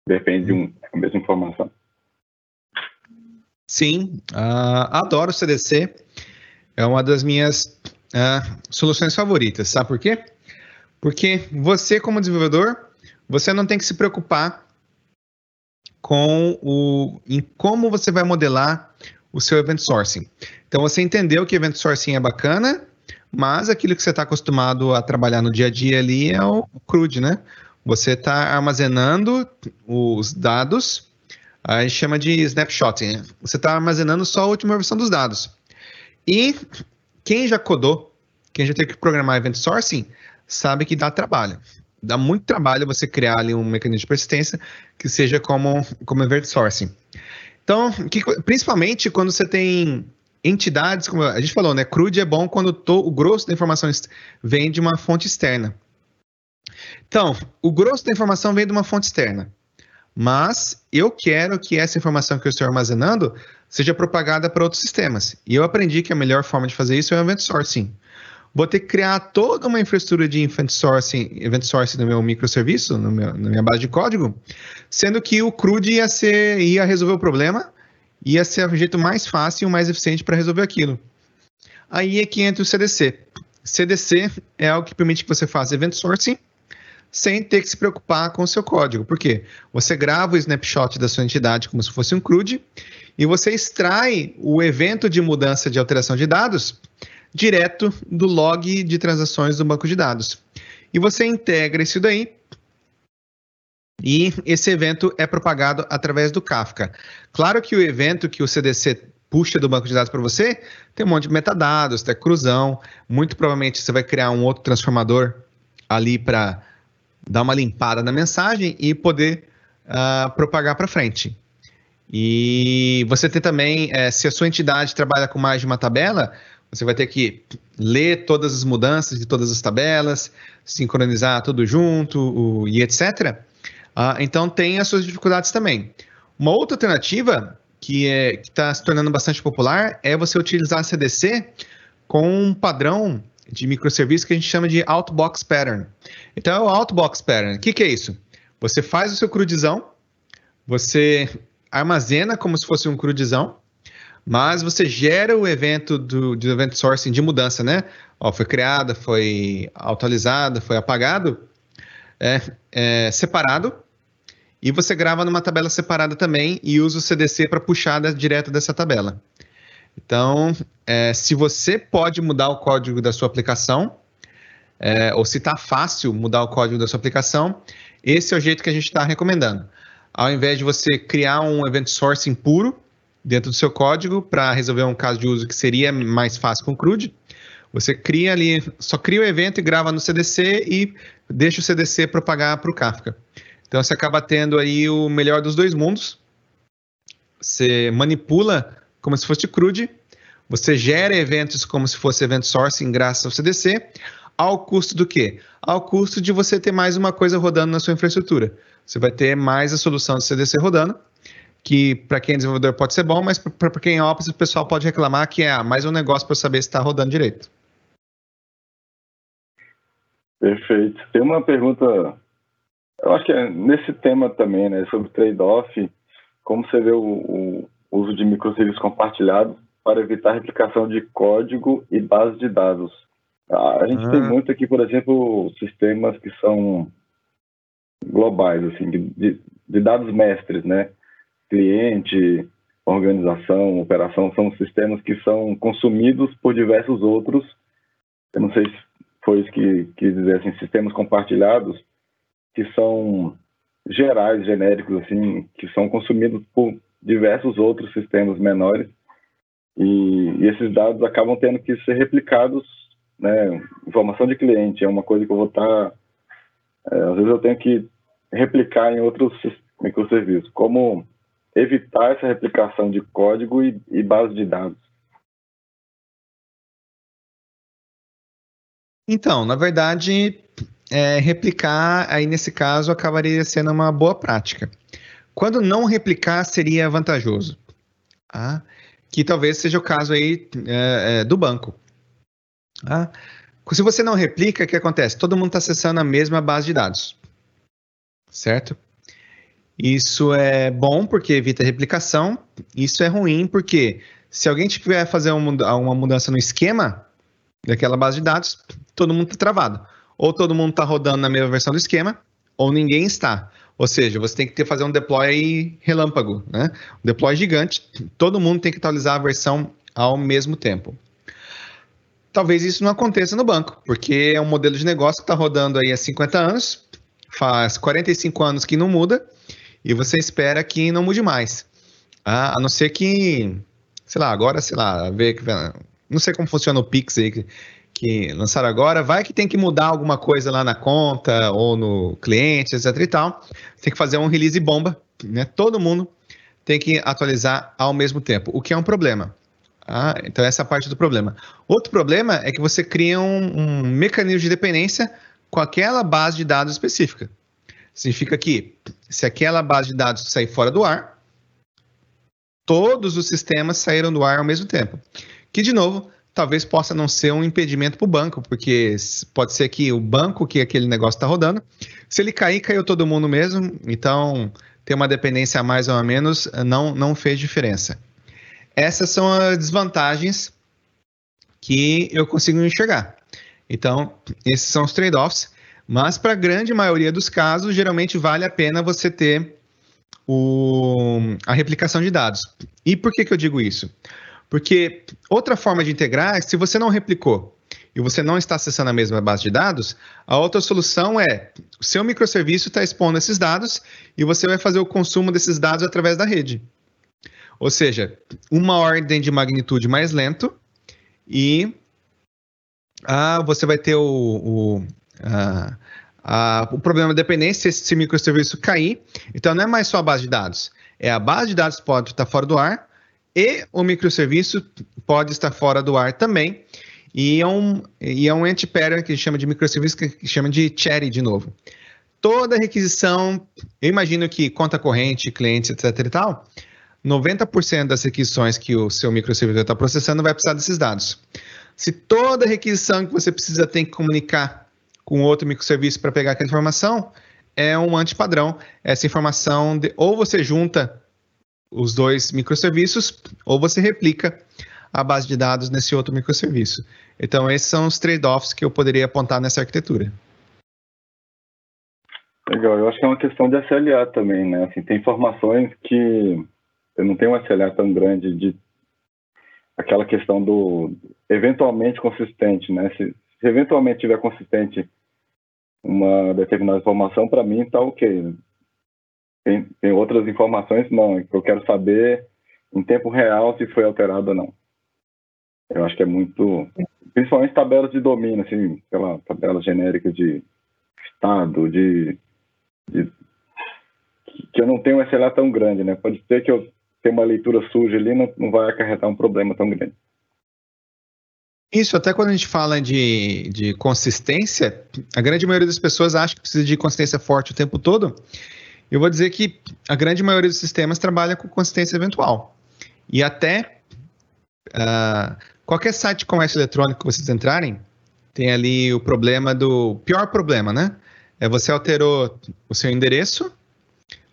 depende de um, a mesma informação. Sim, uh, adoro o CDC. É uma das minhas uh, soluções favoritas. Sabe por quê? Porque você, como desenvolvedor, você não tem que se preocupar com o em como você vai modelar o seu event sourcing. Então você entendeu que event sourcing é bacana, mas aquilo que você está acostumado a trabalhar no dia a dia ali é o CRUD, né? Você está armazenando os dados A gente chama de snapshotting. Você está armazenando só a última versão dos dados. E quem já codou, quem já teve que programar event sourcing, sabe que dá trabalho. Dá muito trabalho você criar ali um mecanismo de persistência que seja como, como event sourcing. Então, que, principalmente quando você tem entidades, como a gente falou, né? CRUD é bom quando to, o grosso da informação vem de uma fonte externa. Então, o grosso da informação vem de uma fonte externa. Mas eu quero que essa informação que eu estou armazenando seja propagada para outros sistemas. E eu aprendi que a melhor forma de fazer isso é o event sourcing. Vou ter que criar toda uma infraestrutura de event sourcing, event sourcing no meu microserviço, no meu, na minha base de código, sendo que o CRUD ia, ser, ia resolver o problema, ia ser o jeito mais fácil e mais eficiente para resolver aquilo. Aí é que entra o CDC. CDC é algo que permite que você faça event sourcing sem ter que se preocupar com o seu código. Por quê? Você grava o snapshot da sua entidade como se fosse um CRUD e você extrai o evento de mudança de alteração de dados direto do log de transações do banco de dados. E você integra isso daí e esse evento é propagado através do Kafka. Claro que o evento que o CDC puxa do banco de dados para você tem um monte de metadados, tem cruzão, muito provavelmente você vai criar um outro transformador ali para dar uma limpada na mensagem e poder uh, propagar para frente. E você tem também, é, se a sua entidade trabalha com mais de uma tabela, você vai ter que ler todas as mudanças de todas as tabelas, sincronizar tudo junto o, e etc. Ah, então tem as suas dificuldades também. Uma outra alternativa que é, está se tornando bastante popular é você utilizar a CDC com um padrão de microserviço que a gente chama de Outbox Pattern. Então, é o Outbox Pattern. O que, que é isso? Você faz o seu crudizão, você armazena como se fosse um crudizão, mas você gera o evento do, do event sourcing de mudança, né? Ó, foi criada, foi atualizada, foi apagado, é, é, separado, e você grava numa tabela separada também e usa o CDC para puxar da, direto dessa tabela. Então, é, se você pode mudar o código da sua aplicação, é, ou se está fácil mudar o código da sua aplicação, esse é o jeito que a gente está recomendando. Ao invés de você criar um event sourcing puro, dentro do seu código para resolver um caso de uso que seria mais fácil com o CRUD. Você cria ali, só cria o evento e grava no CDC e deixa o CDC propagar para o Kafka. Então você acaba tendo aí o melhor dos dois mundos. Você manipula como se fosse CRUD, você gera eventos como se fosse event sourcing graças ao CDC, ao custo do quê? Ao custo de você ter mais uma coisa rodando na sua infraestrutura. Você vai ter mais a solução do CDC rodando que para quem é desenvolvedor pode ser bom, mas para quem é Ops, o pessoal pode reclamar que é mais um negócio para saber se está rodando direito. Perfeito. Tem uma pergunta, eu acho que é nesse tema também, né, sobre trade-off, como você vê o, o uso de microserviços compartilhados para evitar replicação de código e base de dados. A gente ah. tem muito aqui, por exemplo, sistemas que são globais, assim, de, de dados mestres, né? Cliente, organização, operação, são sistemas que são consumidos por diversos outros. Eu não sei se foi isso que quis dizer, assim, sistemas compartilhados, que são gerais, genéricos, assim, que são consumidos por diversos outros sistemas menores. E, e esses dados acabam tendo que ser replicados, né? Informação de cliente é uma coisa que eu vou estar. Tá, é, às vezes eu tenho que replicar em outros microserviços. Como evitar essa replicação de código e, e base de dados? Então, na verdade, é, replicar, aí nesse caso, acabaria sendo uma boa prática. Quando não replicar, seria vantajoso. Tá? Que talvez seja o caso aí é, é, do banco. Tá? Se você não replica, o que acontece? Todo mundo está acessando a mesma base de dados. Certo? Isso é bom porque evita replicação. Isso é ruim porque se alguém tiver fazer uma mudança no esquema daquela base de dados, todo mundo está travado. Ou todo mundo está rodando na mesma versão do esquema, ou ninguém está. Ou seja, você tem que ter, fazer um deploy relâmpago, né? Um deploy gigante. Todo mundo tem que atualizar a versão ao mesmo tempo. Talvez isso não aconteça no banco, porque é um modelo de negócio que está rodando aí há 50 anos, faz 45 anos que não muda, e você espera que não mude mais. Ah, a não ser que, sei lá, agora, sei lá, ver não sei como funciona o Pix aí que, que lançaram agora, vai que tem que mudar alguma coisa lá na conta ou no cliente, etc e tal. Tem que fazer um release bomba, né? Todo mundo tem que atualizar ao mesmo tempo, o que é um problema. Ah, então, essa é a parte do problema. Outro problema é que você cria um, um mecanismo de dependência com aquela base de dados específica. Significa que, se aquela base de dados sair fora do ar, todos os sistemas saíram do ar ao mesmo tempo. Que, de novo, talvez possa não ser um impedimento para o banco, porque pode ser que o banco que aquele negócio está rodando, se ele cair, caiu todo mundo mesmo. Então, ter uma dependência a mais ou a menos não, não fez diferença. Essas são as desvantagens que eu consigo enxergar. Então, esses são os trade-offs, mas para a grande maioria dos casos, geralmente vale a pena você ter o, a replicação de dados. E por que, que eu digo isso? Porque outra forma de integrar é se você não replicou e você não está acessando a mesma base de dados, a outra solução é o seu microserviço está expondo esses dados e você vai fazer o consumo desses dados através da rede. Ou seja, uma ordem de magnitude mais lento e ah, você vai ter o, o, ah, ah, o problema da dependência se esse microserviço cair. Então, não é mais só a base de dados. É a base de dados pode estar fora do ar e o microserviço pode estar fora do ar também. E é um, e é um anti-pattern que chama de microserviço, que chama de cherry de novo. Toda requisição, eu imagino que conta corrente, clientes, etc e tal, 90% das requisições que o seu microservidor está processando vai precisar desses dados. Se toda requisição que você precisa tem que comunicar com outro microserviço para pegar aquela informação, é um antipadrão. Essa informação, de, ou você junta os dois microserviços, ou você replica a base de dados nesse outro microserviço. Então, esses são os trade-offs que eu poderia apontar nessa arquitetura. Legal, eu acho que é uma questão de SLA também, né? Assim, tem informações que eu não tenho um SLA tão grande de aquela questão do eventualmente consistente, né? Se, se eventualmente tiver consistente uma determinada informação, para mim está ok. Tem, tem outras informações, não, que eu quero saber em tempo real se foi alterado ou não. Eu acho que é muito, principalmente tabelas de domínio, assim, aquela tabela genérica de estado, de, de que eu não tenho um SLA tão grande, né? Pode ser que eu ter uma leitura suja ali não, não vai acarretar um problema tão grande. Isso, até quando a gente fala de, de consistência, a grande maioria das pessoas acha que precisa de consistência forte o tempo todo. Eu vou dizer que a grande maioria dos sistemas trabalha com consistência eventual. E até uh, qualquer site de comércio eletrônico que vocês entrarem, tem ali o problema do. Pior problema, né? É você alterou o seu endereço,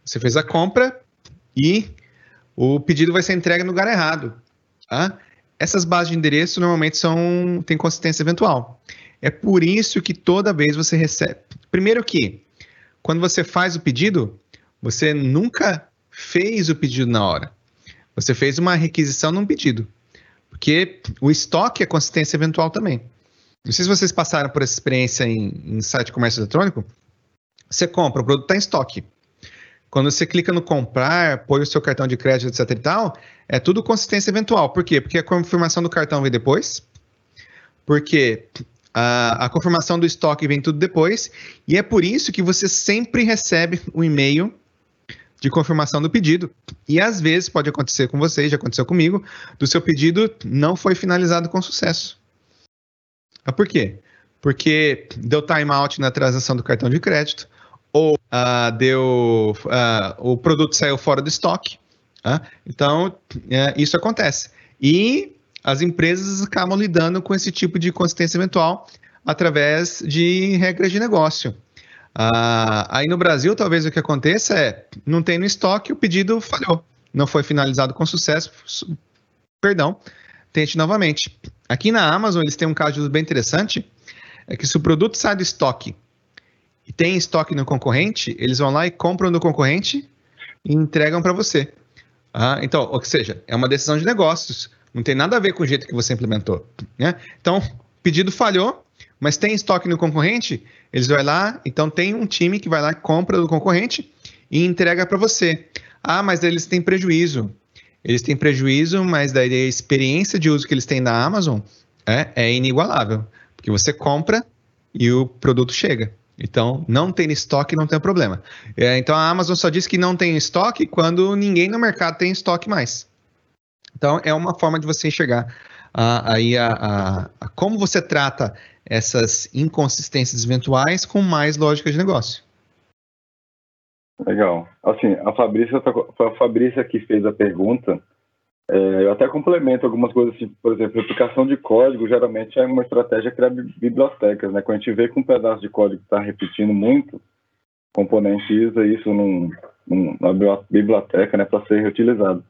você fez a compra e o pedido vai ser entregue no lugar errado. Tá? Essas bases de endereço normalmente são têm consistência eventual. É por isso que toda vez você recebe. Primeiro que, quando você faz o pedido, você nunca fez o pedido na hora. Você fez uma requisição num pedido. Porque o estoque é consistência eventual também. Não sei se vocês passaram por essa experiência em, em site de comércio eletrônico. Você compra, o produto está em estoque. Quando você clica no comprar, põe o seu cartão de crédito, etc e tal, é tudo consistência eventual. Por quê? Porque a confirmação do cartão vem depois. Porque a, a confirmação do estoque vem tudo depois. E é por isso que você sempre recebe um e-mail de confirmação do pedido. E às vezes pode acontecer com você, já aconteceu comigo, do seu pedido não foi finalizado com sucesso. Mas por quê? Porque deu timeout na transação do cartão de crédito, ou uh, deu uh, o produto saiu fora do estoque. Uh, então, é, isso acontece. E as empresas acabam lidando com esse tipo de consistência eventual através de regras de negócio. aí no Brasil, talvez o que aconteça é, não tem no estoque, o pedido falhou, não foi finalizado com sucesso, perdão, tente novamente. Aqui na Amazon, eles têm um caso bem interessante, é que se o produto sai do estoque e tem estoque no concorrente, eles vão lá e compram do concorrente e entregam para você. Ah, então, ou seja, é uma decisão de negócios. Não tem nada a ver com o jeito que você implementou. Né? Então, pedido falhou, mas tem estoque no concorrente, eles vão lá, então tem um time que vai lá e compra do concorrente e entrega para você. Ah, mas eles têm prejuízo. Eles têm prejuízo, mas daí a experiência de uso que eles têm na Amazon é, é inigualável. Porque você compra e o produto chega. Então, não tem estoque, não tem problema. É, então, a Amazon só diz que não tem estoque quando ninguém no mercado tem estoque mais. Então, é uma forma de você enxergar uh, aí a, a, a, como você trata essas inconsistências eventuais com mais lógica de negócio. Legal. Assim, a Fabrícia, tá foi a Fabrícia que fez a pergunta. É, eu até complemento algumas coisas, assim, por exemplo, replicação de código geralmente é uma estratégia criar bibliotecas, né? Quando a gente vê que um pedaço de código está repetindo muito, o componente usa isso num, numa biblioteca, né, para ser reutilizado.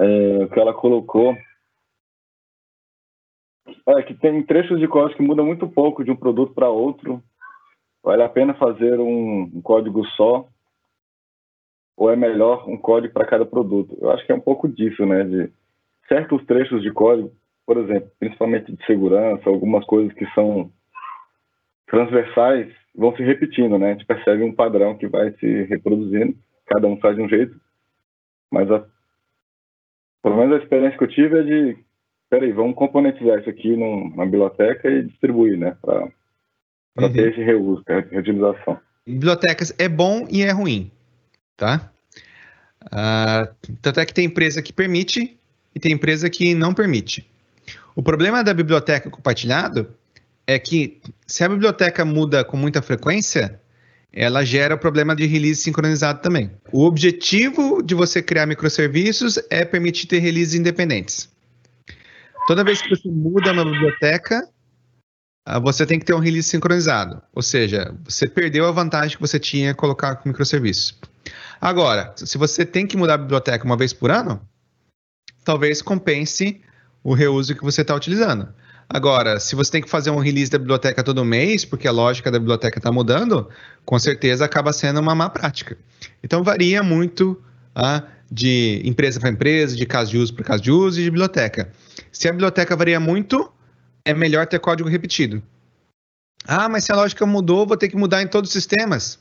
É, o que ela colocou é que tem trechos de código que mudam muito pouco de um produto para outro. Vale a pena fazer um, um código só ou é melhor um código para cada produto? Eu acho que é um pouco disso, né? De certos trechos de código, por exemplo, principalmente de segurança, algumas coisas que são transversais vão se repetindo, né? A gente percebe um padrão que vai se reproduzindo, cada um faz de um jeito, mas a, pelo menos a experiência que eu tive é de, peraí, vamos componentizar isso aqui numa biblioteca e distribuir, né? Para uhum. ter esse reuso, reutilização. Bibliotecas é bom e é ruim tá? Uh, tanto é que tem empresa que permite e tem empresa que não permite. O problema da biblioteca compartilhado é que se a biblioteca muda com muita frequência, ela gera o problema de release sincronizado também. O objetivo de você criar microserviços é permitir ter releases independentes. Toda vez que você muda uma biblioteca, ah, você tem que ter um release sincronizado. Ou seja, você perdeu a vantagem que você tinha colocar com microserviços. Agora, se você tem que mudar a biblioteca uma vez por ano, talvez compense o reuso que você está utilizando. Agora, se você tem que fazer um release da biblioteca todo mês, porque a lógica da biblioteca está mudando, com certeza acaba sendo uma má prática. Então, varia muito ah, de empresa para empresa, de caso de uso para caso de uso e de biblioteca. Se a biblioteca varia muito, é melhor ter código repetido. Ah, mas se a lógica mudou, vou ter que mudar em todos os sistemas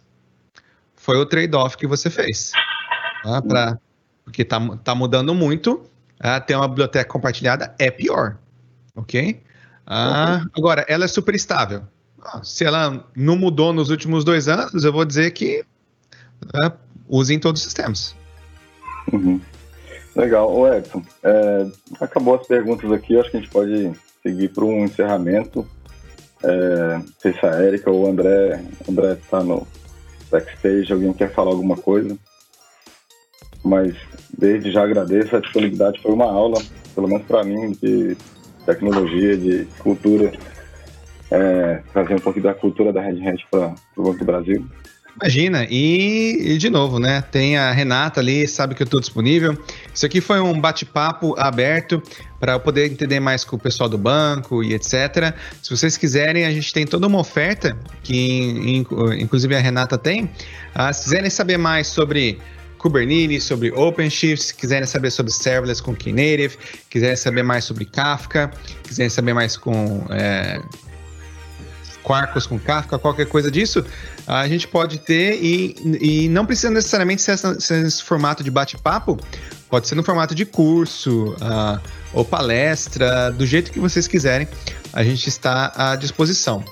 foi o trade-off que você fez. Tá? Pra, porque está tá mudando muito. Ah, ter uma biblioteca compartilhada é pior. Ok? Ah. Agora, ela é super estável. Ah, se ela não mudou nos últimos dois anos, eu vou dizer que ah, use em todos os sistemas. Uhum. Legal. O Edson, é, acabou as perguntas aqui. Acho que a gente pode seguir para um encerramento. É, não sei se a Erika ou o André está no, backstage, alguém quer falar alguma coisa. Mas desde já agradeço a disponibilidade, foi uma aula, pelo menos para mim, de tecnologia, de cultura, é, trazer um pouco da cultura da Red Hat para o Banco do Brasil. Imagina, e, e, de novo, né? Tem a Renata ali, sabe que eu estou disponível. Isso aqui foi um bate-papo aberto para eu poder entender mais com o pessoal do banco e etc. Se vocês quiserem, a gente tem toda uma oferta que, inclusive, a Renata tem. Ah, se quiserem saber mais sobre Kubernetes, sobre OpenShift, se quiserem saber sobre serverless com Knative, quiserem saber mais sobre Kafka, quiserem saber mais com é, Quarkus com Kafka, qualquer coisa disso, a gente pode ter e, e não precisa necessariamente ser, essa, ser esse formato de bate-papo, pode ser no formato de curso uh, ou palestra, do jeito que vocês quiserem, a gente está à disposição.